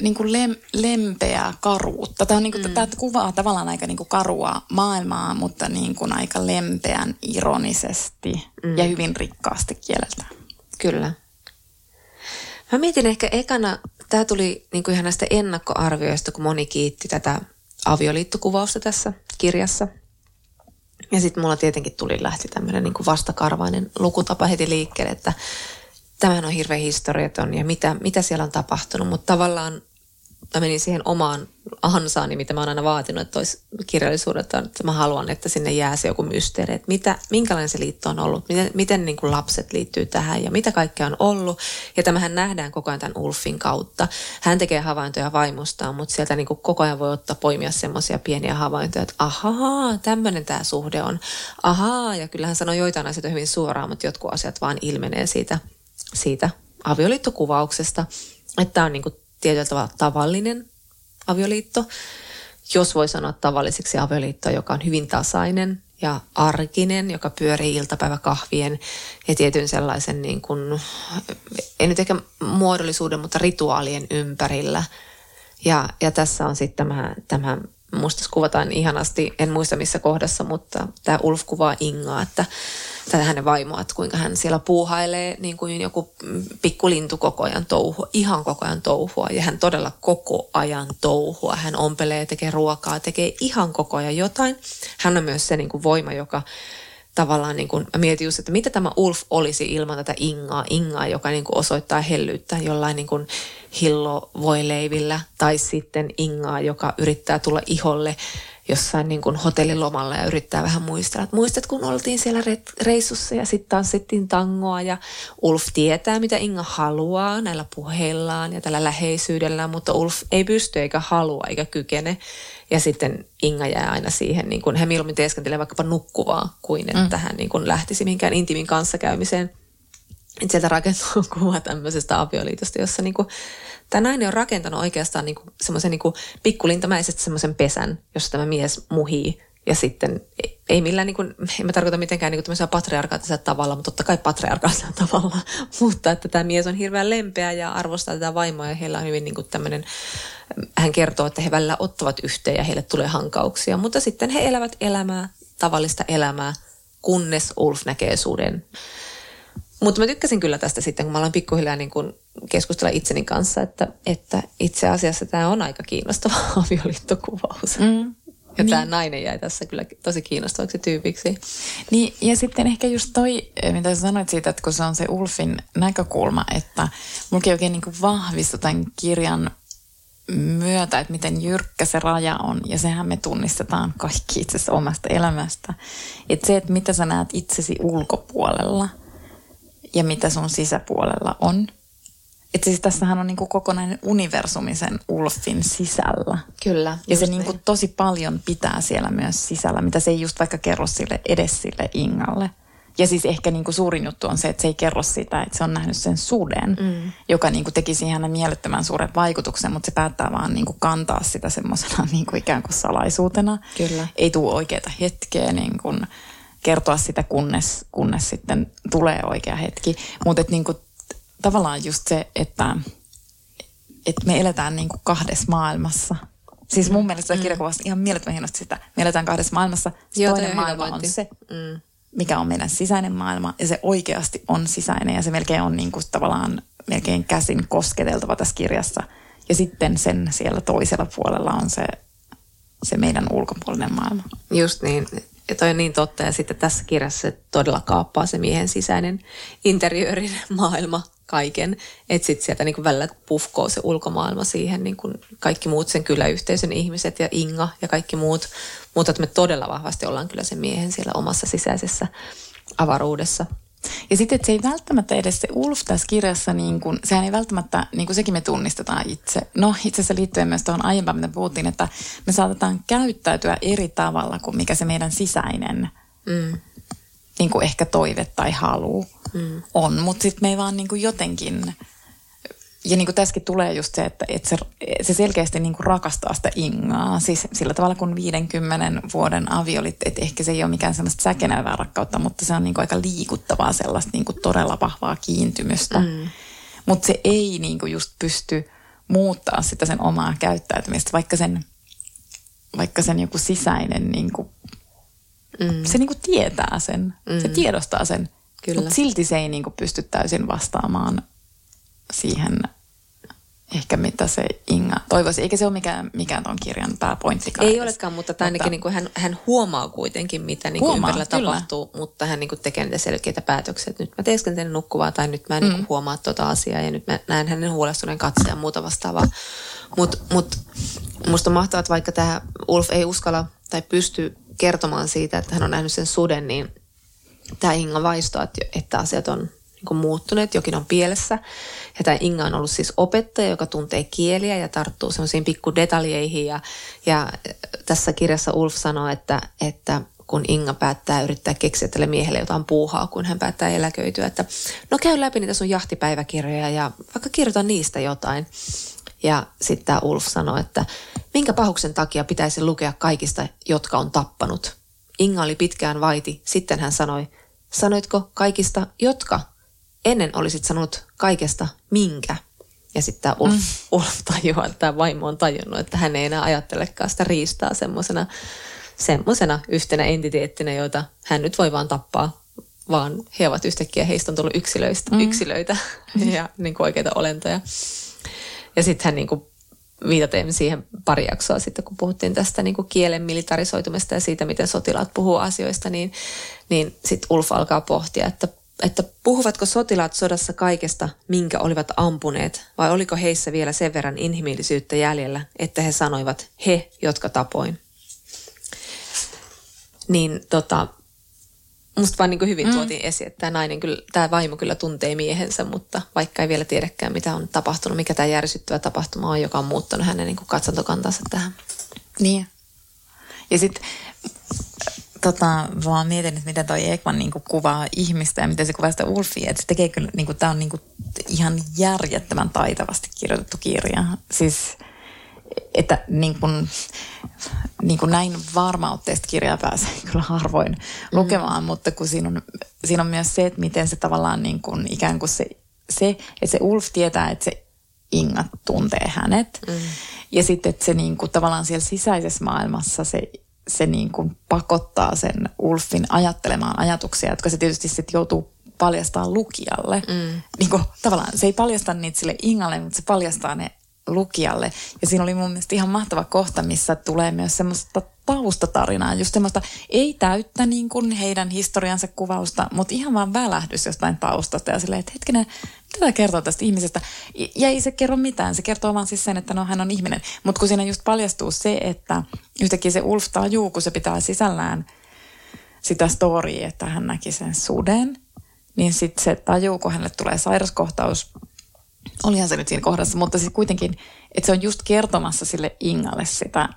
niin kuin lem, lempeää karuutta. Tämä, on niin kuin, mm. tämä kuvaa tavallaan aika niin kuin karua maailmaa, mutta niin kuin aika lempeän ironisesti mm. ja hyvin rikkaasti kieleltä. Kyllä. Mä mietin ehkä ekana, tämä tuli niin kuin ihan näistä ennakkoarvioista, kun moni kiitti tätä avioliittokuvausta tässä kirjassa. Ja sitten mulla tietenkin tuli lähti tämmöinen niin vastakarvainen lukutapa heti liikkeelle, että tämähän on hirveän historiaton ja mitä, mitä siellä on tapahtunut, mutta tavallaan mä menin siihen omaan ansaani, mitä mä oon aina vaatinut, että olisi kirjallisuudelta, että mä haluan, että sinne jää se joku mysteeri, että mitä, minkälainen se liitto on ollut, miten, miten niin kuin lapset liittyy tähän ja mitä kaikkea on ollut. Ja tämähän nähdään koko ajan tämän Ulfin kautta. Hän tekee havaintoja vaimostaan, mutta sieltä niin kuin koko ajan voi ottaa poimia semmoisia pieniä havaintoja, että ahaa, tämmöinen tämä suhde on. Ahaa, ja kyllähän sanoi joitain asioita hyvin suoraan, mutta jotkut asiat vaan ilmenee siitä, siitä avioliittokuvauksesta. Että tämä on niin kuin tietyllä tavalla tavallinen avioliitto. jos voi sanoa tavalliseksi avioliitto, joka on hyvin tasainen ja arkinen, joka pyörii iltapäiväkahvien ja tietyn sellaisen, niin kuin, ei nyt ehkä muodollisuuden, mutta rituaalien ympärillä. Ja, ja tässä on sitten tämä, tämä musta kuvataan ihanasti, en muista missä kohdassa, mutta tämä Ulf kuvaa Ingaa, että tätä hänen vaimoa, että kuinka hän siellä puuhailee niin kuin joku pikkulintu koko ajan touhua, ihan koko ajan touhua. Ja hän todella koko ajan touhua. Hän ompelee, tekee ruokaa, tekee ihan koko ajan jotain. Hän on myös se niin kuin voima, joka tavallaan, niin kuin, mä mietin just, että mitä tämä Ulf olisi ilman tätä Ingaa, Ingaa, joka niin kuin osoittaa hellyyttä jollain niin kuin hillo voi leivillä, tai sitten Ingaa, joka yrittää tulla iholle jossain niin kuin hotellilomalla ja yrittää vähän muistella, että muistat kun oltiin siellä reissussa ja sitten tanssittiin tangoa ja Ulf tietää mitä Inga haluaa näillä puheillaan ja tällä läheisyydellä, mutta Ulf ei pysty eikä halua eikä kykene. Ja sitten Inga jää aina siihen, niin kuin hän mieluummin teeskentelee vaikkapa nukkuvaa kuin että mm. hän niin kuin lähtisi mihinkään intimin kanssakäymiseen. Että sieltä rakentuu kuva tämmöisestä avioliitosta, jossa niin kuin tämä nainen on rakentanut oikeastaan niin semmoisen niin pikkulintamäisesti semmoisen pesän, jossa tämä mies muhii ja sitten ei millään, niin kuin, en mä tarkoita mitenkään niin kuin patriarkaattisella tavalla, mutta totta kai patriarkaattisella tavalla, mutta että tämä mies on hirveän lempeä ja arvostaa tätä vaimoa ja heillä on hyvin niin kuin tämmöinen, hän kertoo, että he välillä ottavat yhteen ja heille tulee hankauksia, mutta sitten he elävät elämää, tavallista elämää, kunnes Ulf näkee suden. Mutta mä tykkäsin kyllä tästä sitten, kun mä aloin pikkuhiljaa niin kun keskustella itseni kanssa, että, että itse asiassa tämä on aika kiinnostava avioliittokuvaus. Mm. Ja niin. tämä nainen jäi tässä kyllä tosi kiinnostavaksi tyypiksi. Niin, ja sitten ehkä just toi, mitä sä sanoit siitä, että kun se on se Ulfin näkökulma, että mulki oikein niin vahvistui tämän kirjan myötä, että miten jyrkkä se raja on. Ja sehän me tunnistetaan kaikki itse asiassa omasta elämästä. Että se, että mitä sä näet itsesi ulkopuolella – ja mitä sun sisäpuolella on. Että siis tässähän on niinku kokonainen universumisen Ulfin sisällä. Kyllä. Ja se niinku niin. tosi paljon pitää siellä myös sisällä, mitä se ei just vaikka kerro sille edes sille Ingalle. Ja siis ehkä niinku suurin juttu on se, että se ei kerro sitä, että se on nähnyt sen suden, mm. joka niinku teki siihen mielettömän suuren vaikutuksen, mutta se päättää vaan niinku kantaa sitä semmoisena niinku ikään kuin salaisuutena. Kyllä. Ei tule oikeita hetkeä niinku, kertoa sitä, kunnes, kunnes sitten tulee oikea hetki. Mutta niinku, tavallaan just se, että, että me eletään niinku kahdessa maailmassa. Siis mun mielestä mm. kirjakuvassa ihan mielettömän hienosti sitä. Me eletään kahdessa maailmassa. Joo, toinen maailma on se, mm. mikä on meidän sisäinen maailma. Ja se oikeasti on sisäinen ja se melkein on niinku tavallaan melkein käsin kosketeltava tässä kirjassa. Ja sitten sen siellä toisella puolella on se, se meidän ulkopuolinen maailma. Just niin. Ja toi on niin totta. Ja sitten tässä kirjassa se todella kaappaa se miehen sisäinen interiöörin maailma kaiken. Että sitten sieltä niin välillä puhkoo se ulkomaailma siihen, niin kuin kaikki muut sen kyläyhteisön ihmiset ja Inga ja kaikki muut. Mutta että me todella vahvasti ollaan kyllä sen miehen siellä omassa sisäisessä avaruudessa. Ja sitten, että se ei välttämättä edes se Ulf tässä kirjassa, niin kun, sehän ei välttämättä, niin kuin sekin me tunnistetaan itse. No itse asiassa liittyen myös tuohon aiempaan, mitä puhuttiin, että me saatetaan käyttäytyä eri tavalla kuin mikä se meidän sisäinen mm. Niin kuin ehkä toive tai halu mm. on. Mutta sitten me ei vaan niin kuin jotenkin ja niin kuin tässäkin tulee just se, että, että se, se selkeästi niin kuin rakastaa sitä Ingaa. Siis sillä tavalla kuin 50 vuoden aviolit, että ehkä se ei ole mikään sellaista säkenevää rakkautta, mutta se on niin kuin aika liikuttavaa sellaista niin kuin todella vahvaa kiintymystä. Mm. Mutta se ei niin kuin just pysty muuttaa sitä sen omaa käyttäytymistä, vaikka sen, vaikka sen joku sisäinen niin kuin, mm. se niin kuin tietää sen, mm. se tiedostaa sen. Mutta silti se ei niin kuin pysty täysin vastaamaan siihen ehkä mitä se Inga toivoisi. Eikä se ole mikään, mikään tuon kirjan pääpointtikaan. Ei edes. olekaan, mutta, mutta ainakin niin kuin hän, hän huomaa kuitenkin, mitä niin kuin huomaa, ympärillä kyllä. tapahtuu, mutta hän niin kuin tekee niitä selkeitä päätöksiä, että nyt mä teeskentelen nukkuvaa tai nyt mä en mm. niin huomaa tuota asiaa ja nyt mä näen hänen huolestuneen katseen ja muuta vastaavaa. Mutta mut, musta on mahtavaa, että vaikka tämä Ulf ei uskalla tai pysty kertomaan siitä, että hän on nähnyt sen suden, niin tämä Inga vaistaa, että, että asiat on niin muuttuneet, jokin on pielessä. Ja tämä Inga on ollut siis opettaja, joka tuntee kieliä ja tarttuu semmoisiin pikkudetaljeihin. Ja, ja tässä kirjassa Ulf sanoo, että, että kun Inga päättää yrittää keksiä tälle miehelle jotain puuhaa, kun hän päättää eläköityä, että no käy läpi niitä sun jahtipäiväkirjoja ja vaikka kirjoita niistä jotain. Ja sitten tämä Ulf sanoi, että Minkä pahuksen takia pitäisi lukea kaikista, jotka on tappanut? Inga oli pitkään vaiti, sitten hän sanoi, sanoitko kaikista, jotka? Ennen olisit sanonut kaikesta, minkä? Ja sitten tämä Ulf, mm. Ulf tajuaa, että tämä vaimo on tajunnut, että hän ei enää ajattelekaan sitä riistaa semmoisena semmosena yhtenä entiteettinä, joita hän nyt voi vaan tappaa, vaan he ovat yhtäkkiä, heistä on tullut yksilöistä, mm. yksilöitä ja niin kuin oikeita olentoja. Ja sitten hän niin viitaten siihen pari jaksoa sitten, kun puhuttiin tästä niin kielen militarisoitumista ja siitä, miten sotilaat puhuu asioista, niin, niin sitten Ulf alkaa pohtia, että, että puhuvatko sotilaat sodassa kaikesta, minkä olivat ampuneet, vai oliko heissä vielä sen verran inhimillisyyttä jäljellä, että he sanoivat he, jotka tapoin. Niin tota, musta vaan niin kuin hyvin mm. tuotiin esiin, että tämä nainen kyllä, tämä vaimo kyllä tuntee miehensä, mutta vaikka ei vielä tiedäkään, mitä on tapahtunut, mikä tämä järsyttävä tapahtuma on, joka on muuttanut hänen niin kuin katsantokantansa tähän. Niin. Ja sitten tota, vaan mietin, että miten toi Ekman niin kuvaa ihmistä ja miten se kuvaa sitä Ulfia. Että se tekee kyllä, niin kuin, tämä on niin kuin, ihan järjettömän taitavasti kirjoitettu kirja. Siis että niin kuin, niin kuin näin varmautteista kirjaa pääsee kyllä harvoin mm. lukemaan, mutta kun siinä on, siinä on myös se, että miten se tavallaan niin kuin ikään kuin se, se, että se Ulf tietää, että se Inga tuntee hänet. Mm. Ja sitten, että se niin kuin, tavallaan siellä sisäisessä maailmassa se, se niin kuin pakottaa sen Ulfin ajattelemaan ajatuksia, jotka se tietysti sitten joutuu paljastaa lukijalle. Mm. Niin kuin, tavallaan se ei paljasta niitä sille Ingalle, mutta se paljastaa ne lukijalle. Ja siinä oli mun mielestä ihan mahtava kohta, missä tulee myös semmoista taustatarinaa, just semmoista ei täyttä niin kuin heidän historiansa kuvausta, mutta ihan vaan välähdys jostain taustasta ja silleen, että hetkinen, mitä tämä kertoo tästä ihmisestä? Ja ei se kerro mitään, se kertoo vaan siis sen, että no hän on ihminen. Mutta kun siinä just paljastuu se, että yhtäkkiä se Ulf tajuu, kun se pitää sisällään sitä storya, että hän näki sen suden, niin sitten se tajuu, kun hänelle tulee sairaskohtaus, olihan se nyt siinä kohdassa, mutta siis kuitenkin, että se on just kertomassa sille Ingalle sitä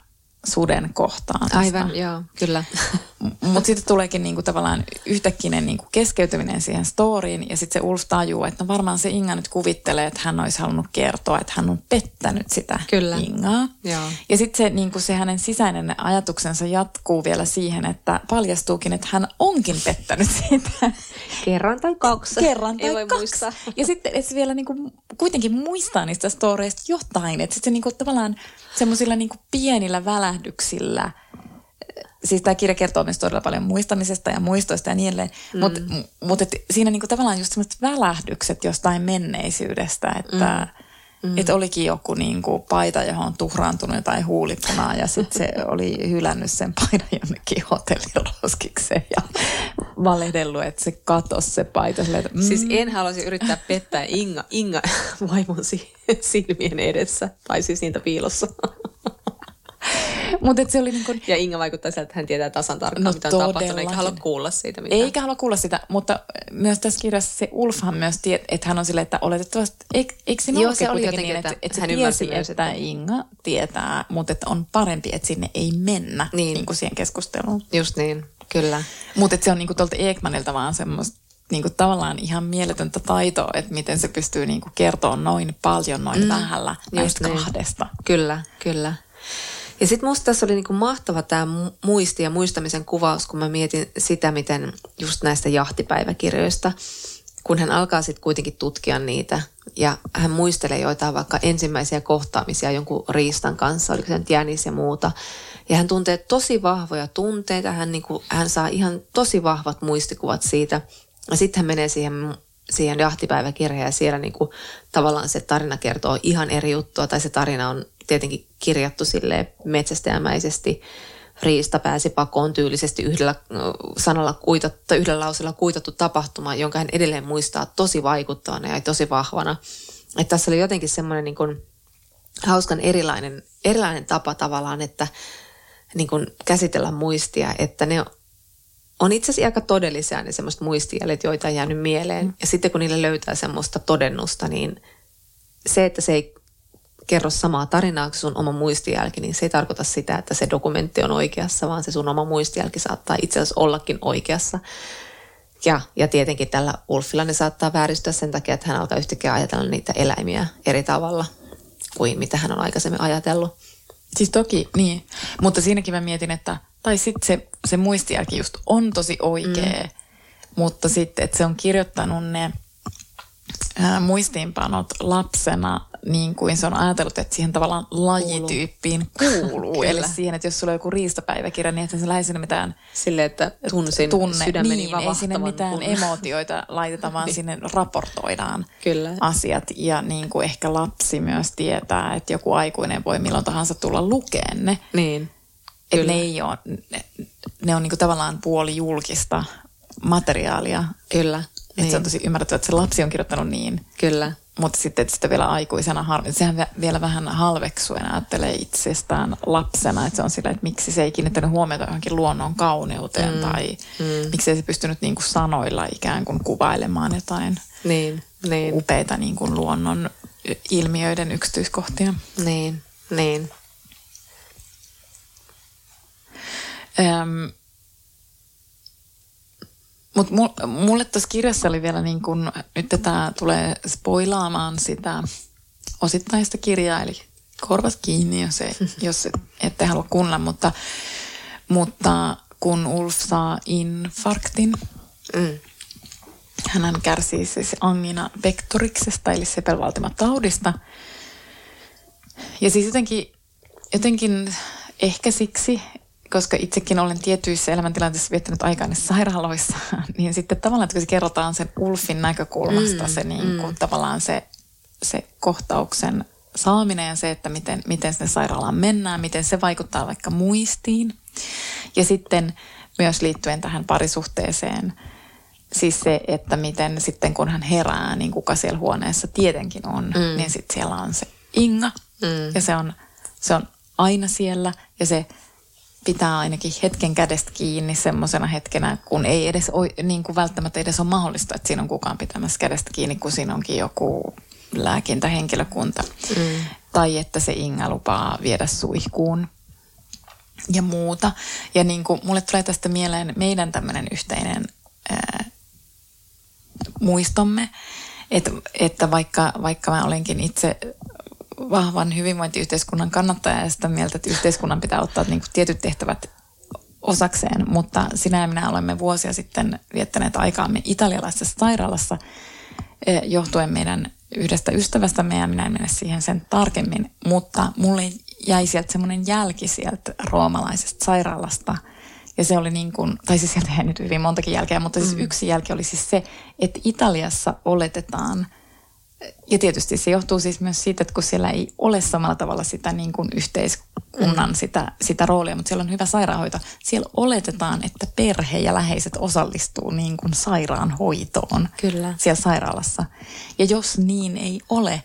suden kohtaan. Aivan, joo, kyllä. Mutta sitten tuleekin niinku tavallaan yhtäkkinen niinku keskeytyminen siihen storyin ja sitten se Ulf tajuu, että no varmaan se Inga nyt kuvittelee, että hän olisi halunnut kertoa, että hän on pettänyt sitä kyllä. Ingaa. Joo. Ja sitten se, niinku se hänen sisäinen ajatuksensa jatkuu vielä siihen, että paljastuukin, että hän onkin pettänyt sitä. Kerran tai kaksi. Kerran tai Ei voi kaksi. muistaa. Ja sitten että se vielä niinku, kuitenkin muistaa niistä storeista jotain. Että sitten se niinku, tavallaan semmoisilla niinku pienillä välähdyksillä, siis tämä kirja kertoo myös todella paljon muistamisesta ja muistoista ja niin edelleen, mm. mutta mut, siinä niinku tavallaan just semmoiset välähdykset jostain menneisyydestä, että mm. Et olikin joku niinku paita, johon on tuhraantunut jotain huulipunaa ja sitten se oli hylännyt sen paidan jonnekin hotelliroskikseen ja valehdellut, että se katosi se paita. Että, mm. Siis en haluaisi yrittää pettää Inga, Inga vaimon si- silmien edessä, tai siis niitä piilossa. Mutta se oli niin kuin, Ja Inga vaikuttaa sieltä, että hän tietää tasan tarkkaan, No mitä on tapahtunut, eikä halua kuulla siitä mitään. Eikä halua kuulla sitä, mutta myös tässä kirjassa se Ulfhan myös tiedät, että hän on silleen, että oletettavasti, eikö, eikö siinä Joo, se oli jotenkin, niin, että, että että se hän tiesi, myös, että että- Inga tietää, mutta että on parempi, että sinne ei mennä Niin. niin. Niin kuin siihen keskusteluun. Just niin, kyllä. Mutta se on niin kuin tuolta Ekmanilta vaan semmoista niin kuin tavallaan ihan mieletöntä taitoa, että miten se pystyy niin kuin kertoa noin paljon, noin mm. vähällä näistä niin. kahdesta. Kyllä, kyllä. Ja sitten musta tässä oli niinku mahtava tämä muisti ja muistamisen kuvaus, kun mä mietin sitä, miten just näistä jahtipäiväkirjoista, kun hän alkaa sitten kuitenkin tutkia niitä ja hän muistelee joitain vaikka ensimmäisiä kohtaamisia jonkun riistan kanssa, oliko se nyt jänis ja muuta. Ja hän tuntee tosi vahvoja tunteita, hän, niinku, hän saa ihan tosi vahvat muistikuvat siitä. Ja sitten hän menee siihen siihen jahtipäiväkirjaan ja siellä niinku, tavallaan se tarina kertoo ihan eri juttua tai se tarina on tietenkin kirjattu sille metsästäjämäisesti. Riista pääsi pakoon tyylisesti yhdellä sanalla kuitattu, tai yhdellä lauseella kuitattu tapahtuma, jonka hän edelleen muistaa tosi vaikuttavana ja tosi vahvana. Että tässä oli jotenkin semmoinen niin kuin hauskan erilainen, erilainen tapa tavallaan, että niin kuin käsitellä muistia, että ne on itse asiassa aika todellisia ne semmoiset muistijäljet, joita on jäänyt mieleen. Ja sitten kun niille löytää semmoista todennusta, niin se, että se ei kerro samaa tarinaa kuin sun oma muistijälki, niin se ei tarkoita sitä, että se dokumentti on oikeassa, vaan se sun oma muistijälki saattaa itse asiassa ollakin oikeassa. Ja, ja tietenkin tällä Ulfilla ne saattaa vääristyä sen takia, että hän alkaa yhtäkkiä ajatella niitä eläimiä eri tavalla kuin mitä hän on aikaisemmin ajatellut. Siis toki, niin. Mutta siinäkin mä mietin, että, tai sitten se, se muistijälki just on tosi oikea, mm. mutta sitten, että se on kirjoittanut ne ää, muistiinpanot lapsena niin kuin se on ajatellut, että siihen tavallaan lajityyppiin kuuluu. Eli siihen, että jos sulla on joku riistapäiväkirja, niin että se lähes mitään Sille, että tunsin tunne, sydämeni niin, ei sinne mitään kun... emootioita laiteta, vaan niin. sinne raportoidaan Kyllä. asiat. Ja niin kuin ehkä lapsi myös tietää, että joku aikuinen voi milloin tahansa tulla lukeen ne. Niin. Että ne ei ole, ne, ne on niin kuin tavallaan puoli julkista materiaalia. Kyllä. Että niin. se on tosi ymmärrettävä, että se lapsi on kirjoittanut niin. Kyllä. Mutta sitten että sitä vielä aikuisena, sehän vielä vähän halveksuen ajattelee itsestään lapsena, että se on sillä, että miksi se ei kiinnittänyt huomiota johonkin luonnon kauneuteen mm. tai mm. miksi ei se pystynyt niin kuin sanoilla ikään kuin kuvailemaan jotain niin, niin. upeita niin kuin luonnon ilmiöiden yksityiskohtia. Niin, niin. Öm, mutta mulle tuossa kirjassa oli vielä niin kun, nyt tämä tulee spoilaamaan sitä osittaista kirjaa, eli korvat kiinni, jos, ei, jos ette halua kuunnella, mutta, mutta kun Ulf saa infarktin, mm. hän kärsii siis angina pectoriksesta, eli sepelvaltimataudista. Ja siis jotenkin, jotenkin ehkä siksi, koska itsekin olen tietyissä elämäntilanteissa viettänyt aikaa niissä sairaaloissa, niin sitten tavallaan, että kun se kerrotaan sen Ulfin näkökulmasta, mm, se niin kuin, mm. tavallaan se, se kohtauksen saaminen ja se, että miten, miten sinne sairaalaan mennään, miten se vaikuttaa vaikka muistiin. Ja sitten myös liittyen tähän parisuhteeseen, siis se, että miten sitten kun hän herää, niin kuka siellä huoneessa tietenkin on, mm. niin sitten siellä on se Inga. Mm. Ja se on, se on aina siellä ja se pitää ainakin hetken kädestä kiinni semmoisena hetkenä, kun ei edes niin kuin välttämättä edes ole mahdollista, että siinä on kukaan pitämässä kädestä kiinni, kun siinä onkin joku lääkintähenkilökunta. Mm. Tai että se Inga lupaa viedä suihkuun ja muuta. Ja niin kuin, mulle tulee tästä mieleen meidän tämmöinen yhteinen ää, muistomme, että, että vaikka, vaikka mä olenkin itse vahvan hyvinvointiyhteiskunnan kannattaja ja sitä mieltä, että yhteiskunnan pitää ottaa niin kuin tietyt tehtävät osakseen, mutta sinä ja minä olemme vuosia sitten viettäneet aikaamme italialaisessa sairaalassa eh, johtuen meidän yhdestä ystävästämme ja minä en mene siihen sen tarkemmin, mutta mulle jäi sieltä semmoinen jälki sieltä roomalaisesta sairaalasta. Ja se oli niin kuin, tai siis sieltä jäi nyt hyvin montakin jälkeä, mutta siis mm. yksi jälki oli siis se, että Italiassa oletetaan – ja tietysti se johtuu siis myös siitä, että kun siellä ei ole samalla tavalla sitä niin kuin yhteiskunnan mm. sitä, sitä roolia, mutta siellä on hyvä sairaanhoito. Siellä oletetaan, että perhe ja läheiset osallistuu niin kuin sairaanhoitoon Kyllä. siellä sairaalassa. Ja jos niin ei ole,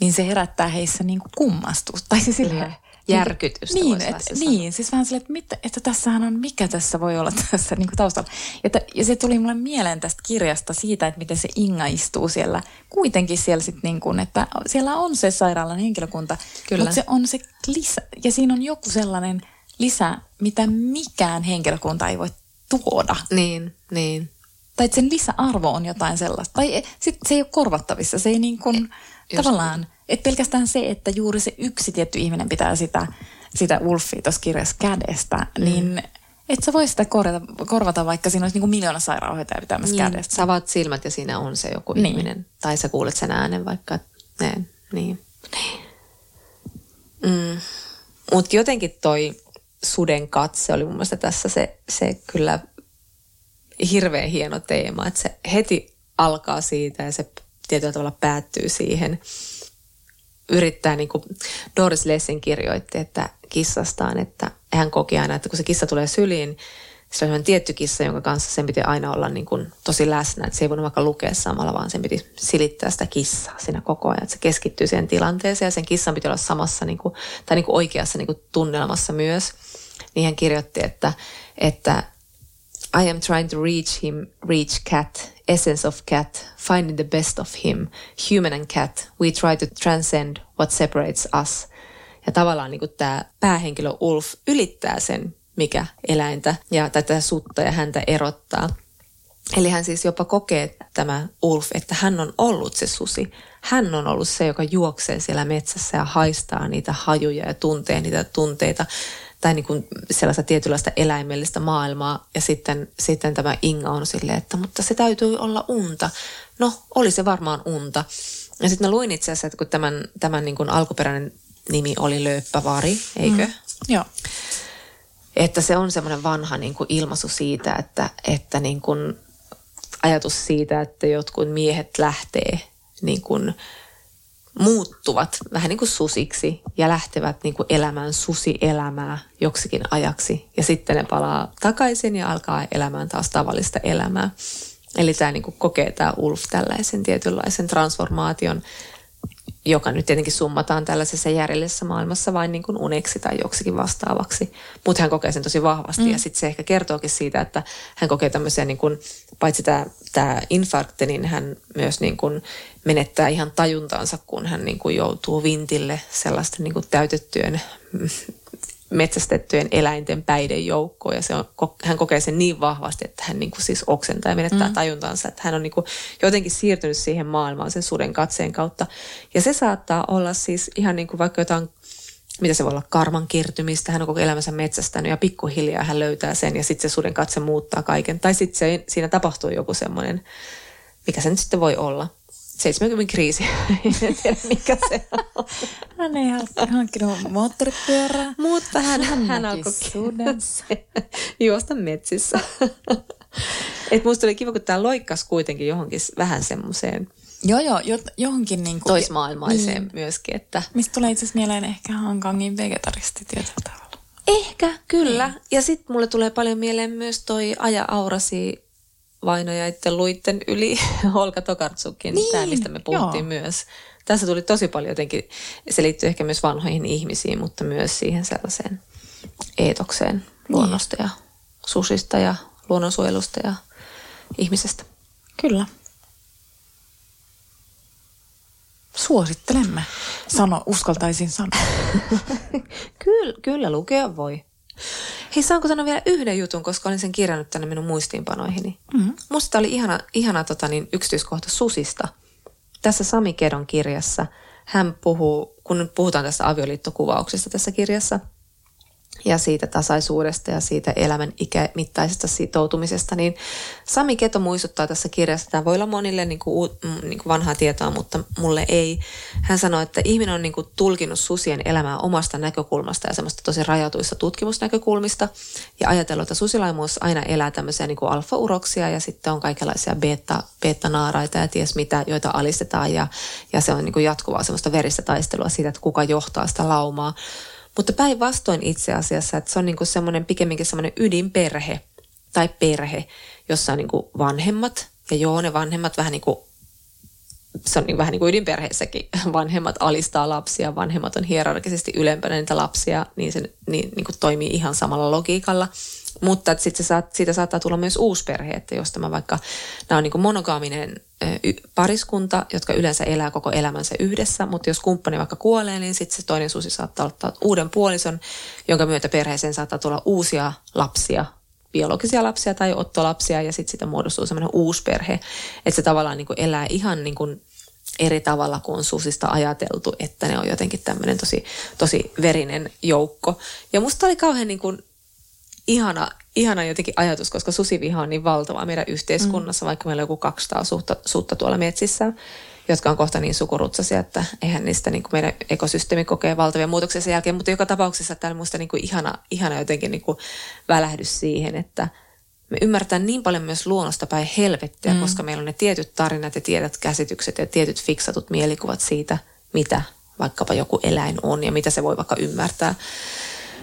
niin se herättää heissä niin kuin kummastusta. Tai siis silleen, järkytystä. Niin, et, niin, siis vähän silleen, että, mit, että tässähän on, mikä tässä voi olla tässä niin kuin taustalla. Ja, t- ja se tuli mulle mieleen tästä kirjasta siitä, että miten se Inga istuu siellä, kuitenkin siellä sitten niin kuin, että siellä on se sairaalan henkilökunta, Kyllä. mutta se on se lisä, ja siinä on joku sellainen lisä, mitä mikään henkilökunta ei voi tuoda. Niin, niin. Tai että sen lisäarvo on jotain sellaista. Tai sit se ei ole korvattavissa, se ei niin kuin, e, tavallaan... Niin että pelkästään se, että juuri se yksi tietty ihminen pitää sitä, sitä Wolfia tuossa kirjassa kädestä, mm. niin et sä voi sitä korvata, korvata vaikka siinä olisi niin kuin miljoona sairaanhoitajaa pitämässä niin, kädestä. Sä avaat silmät ja siinä on se joku niin. ihminen. Tai sä kuulet sen äänen vaikka. Ne, niin. Mm. Mutta jotenkin toi suden katse oli mun mielestä tässä se, se kyllä hirveän hieno teema, että se heti alkaa siitä ja se tietyllä tavalla päättyy siihen – yrittää, niin kuin Doris Lessing kirjoitti, että kissastaan, että hän koki aina, että kun se kissa tulee syliin, se on tietty kissa, jonka kanssa sen piti aina olla niin kuin tosi läsnä. Että se ei voinut vaikka lukea samalla, vaan sen piti silittää sitä kissaa siinä koko ajan. Että se keskittyy siihen tilanteeseen ja sen kissan piti olla samassa niin kuin, tai niin kuin oikeassa niin kuin tunnelmassa myös. Niin hän kirjoitti, että, että I am trying to reach him, reach cat, essence of cat, finding the best of him, human and cat. We try to transcend what separates us. Ja tavallaan niin tämä päähenkilö Ulf ylittää sen, mikä eläintä ja tätä sutta ja häntä erottaa. Eli hän siis jopa kokee tämä Ulf, että hän on ollut se susi. Hän on ollut se, joka juoksee siellä metsässä ja haistaa niitä hajuja ja tuntee niitä tunteita tai niin kuin sellaista tietynlaista eläimellistä maailmaa. Ja sitten, sitten tämä Inga on silleen, että mutta se täytyy olla unta. No, oli se varmaan unta. Ja sitten mä luin itse asiassa, että kun tämän, tämän niin kuin alkuperäinen nimi oli Lööppävari, eikö? Mm, joo. Että se on semmoinen vanha niin kuin ilmaisu siitä, että, että niin kuin ajatus siitä, että jotkut miehet lähtee niin kuin muuttuvat vähän niin kuin susiksi ja lähtevät niin kuin elämään susielämää joksikin ajaksi. Ja sitten ne palaa takaisin ja alkaa elämään taas tavallista elämää. Eli tämä niin kuin kokee tämä Ulf tällaisen tietynlaisen transformaation joka nyt tietenkin summataan tällaisessa järjellisessä maailmassa vain niin kuin uneksi tai joksikin vastaavaksi. Mutta hän kokee sen tosi vahvasti mm. ja sitten se ehkä kertookin siitä, että hän kokee tämmöisiä, niin kuin, paitsi tämä, tämä infarkti, niin hän myös niin kuin menettää ihan tajuntaansa, kun hän niin kuin joutuu vintille sellaisten niin kuin täytettyjen metsästettyjen eläinten päiden joukkoon ja se on, hän kokee sen niin vahvasti, että hän niin kuin siis oksentaa ja menettää mm. tajuntansa, että hän on niin kuin jotenkin siirtynyt siihen maailmaan sen suden katseen kautta. Ja se saattaa olla siis ihan niin kuin vaikka jotain mitä se voi olla, karman kertymistä. Hän on koko elämänsä metsästänyt ja pikkuhiljaa hän löytää sen ja sitten se suden katse muuttaa kaiken. Tai sitten siinä tapahtuu joku semmoinen, mikä se nyt sitten voi olla. 70 kriisi. en tiedä mikä se on. Hän ei hankkinut moottoripyörää. Mutta hän, hän, hän alkoi juosta metsissä. Et musta oli kiva, kun tämä loikkas kuitenkin johonkin vähän semmoiseen Joo, joo, jo, johonkin niin kuin, toismaailmaiseen niin, myöskin. Että... Mistä tulee itse asiassa mieleen ehkä Hankangin vegetaristi tietyllä tavalla. Ehkä, kyllä. Niin. Ja sitten mulle tulee paljon mieleen myös toi Aja Aurasi vainojaiden luitten yli Holka Tokartsukin, niin, tämä mistä me puhuttiin joo. myös. Tässä tuli tosi paljon jotenkin, se liittyy ehkä myös vanhoihin ihmisiin, mutta myös siihen sellaiseen eetokseen niin. luonnosta ja susista ja luonnonsuojelusta ja ihmisestä. Kyllä. Suosittelemme. Sano, uskaltaisin sanoa. kyllä, kyllä lukea voi. Hei, saanko sanoa vielä yhden jutun, koska olin sen kirjannut tänne minun muistiinpanoihini. Mm-hmm. Musta oli ihana, ihana tota, niin, yksityiskohta susista. Tässä Sami Kedon kirjassa hän puhuu, kun puhutaan tästä avioliittokuvauksesta tässä kirjassa – ja siitä tasaisuudesta ja siitä elämän ikämittaisesta sitoutumisesta, niin Sami Keto muistuttaa tässä kirjassa, tämä voi olla monille niin kuin, mm, niin kuin vanhaa tietoa, mutta mulle ei. Hän sanoi, että ihminen on niin kuin tulkinut susien elämää omasta näkökulmasta ja semmoista tosi rajatuista tutkimusnäkökulmista ja ajatellut, että susilaimuus aina elää tämmöisiä niin kuin alfa-uroksia ja sitten on kaikenlaisia beta, beta-naaraita ja ties mitä, joita alistetaan ja, ja se on niin kuin jatkuvaa semmoista veristä taistelua siitä, että kuka johtaa sitä laumaa. Mutta päinvastoin itse asiassa, että se on niinku semmoinen pikemminkin semmoinen ydinperhe tai perhe, jossa on niinku vanhemmat. Ja joo, ne vanhemmat vähän niin kuin se on niin vähän niin kuin ydinperheessäkin. Vanhemmat alistaa lapsia, vanhemmat on hierarkisesti ylempänä niitä lapsia, niin se niin, niin kuin toimii ihan samalla logiikalla. Mutta sitten saat, siitä saattaa tulla myös uusi perhe, että jos tämä vaikka, nämä on niin monogaaminen pariskunta, jotka yleensä elää koko elämänsä yhdessä, mutta jos kumppani vaikka kuolee, niin sitten se toinen susi saattaa ottaa uuden puolison, jonka myötä perheeseen saattaa tulla uusia lapsia, biologisia lapsia tai ottolapsia, ja sitten sitä muodostuu semmoinen uusi perhe, että se tavallaan niin kuin elää ihan niin kuin eri tavalla kuin on susista ajateltu, että ne on jotenkin tämmöinen tosi, tosi verinen joukko. Ja musta oli kauhean niin kuin ihana, ihana jotenkin ajatus, koska susiviha on niin valtavaa meidän yhteiskunnassa, mm. vaikka meillä on joku 200 suutta, suutta tuolla metsissä, jotka on kohta niin sukurutsasia, että eihän niistä niin kuin meidän ekosysteemi kokee valtavia muutoksia sen jälkeen, mutta joka tapauksessa täällä muista niin kuin ihana, ihana jotenkin niin kuin välähdys siihen, että me ymmärretään niin paljon myös luonnosta päin helvettiä, mm. koska meillä on ne tietyt tarinat ja tietyt käsitykset ja tietyt fiksatut mielikuvat siitä, mitä vaikkapa joku eläin on ja mitä se voi vaikka ymmärtää.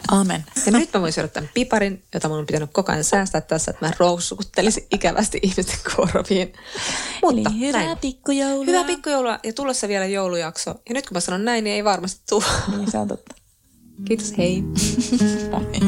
Amen. Ja nyt mä voin syödä tämän piparin, jota mun on pitänyt koko ajan säästää tässä, että mä roussukuttelisin ikävästi ihmisten korviin. Mutta Eli hyvää näin. pikkujoulua. Hyvää pikkujoulua ja tulossa vielä joulujakso. Ja nyt kun mä sanon näin, niin ei varmasti tule. Niin se on totta. Kiitos, hei.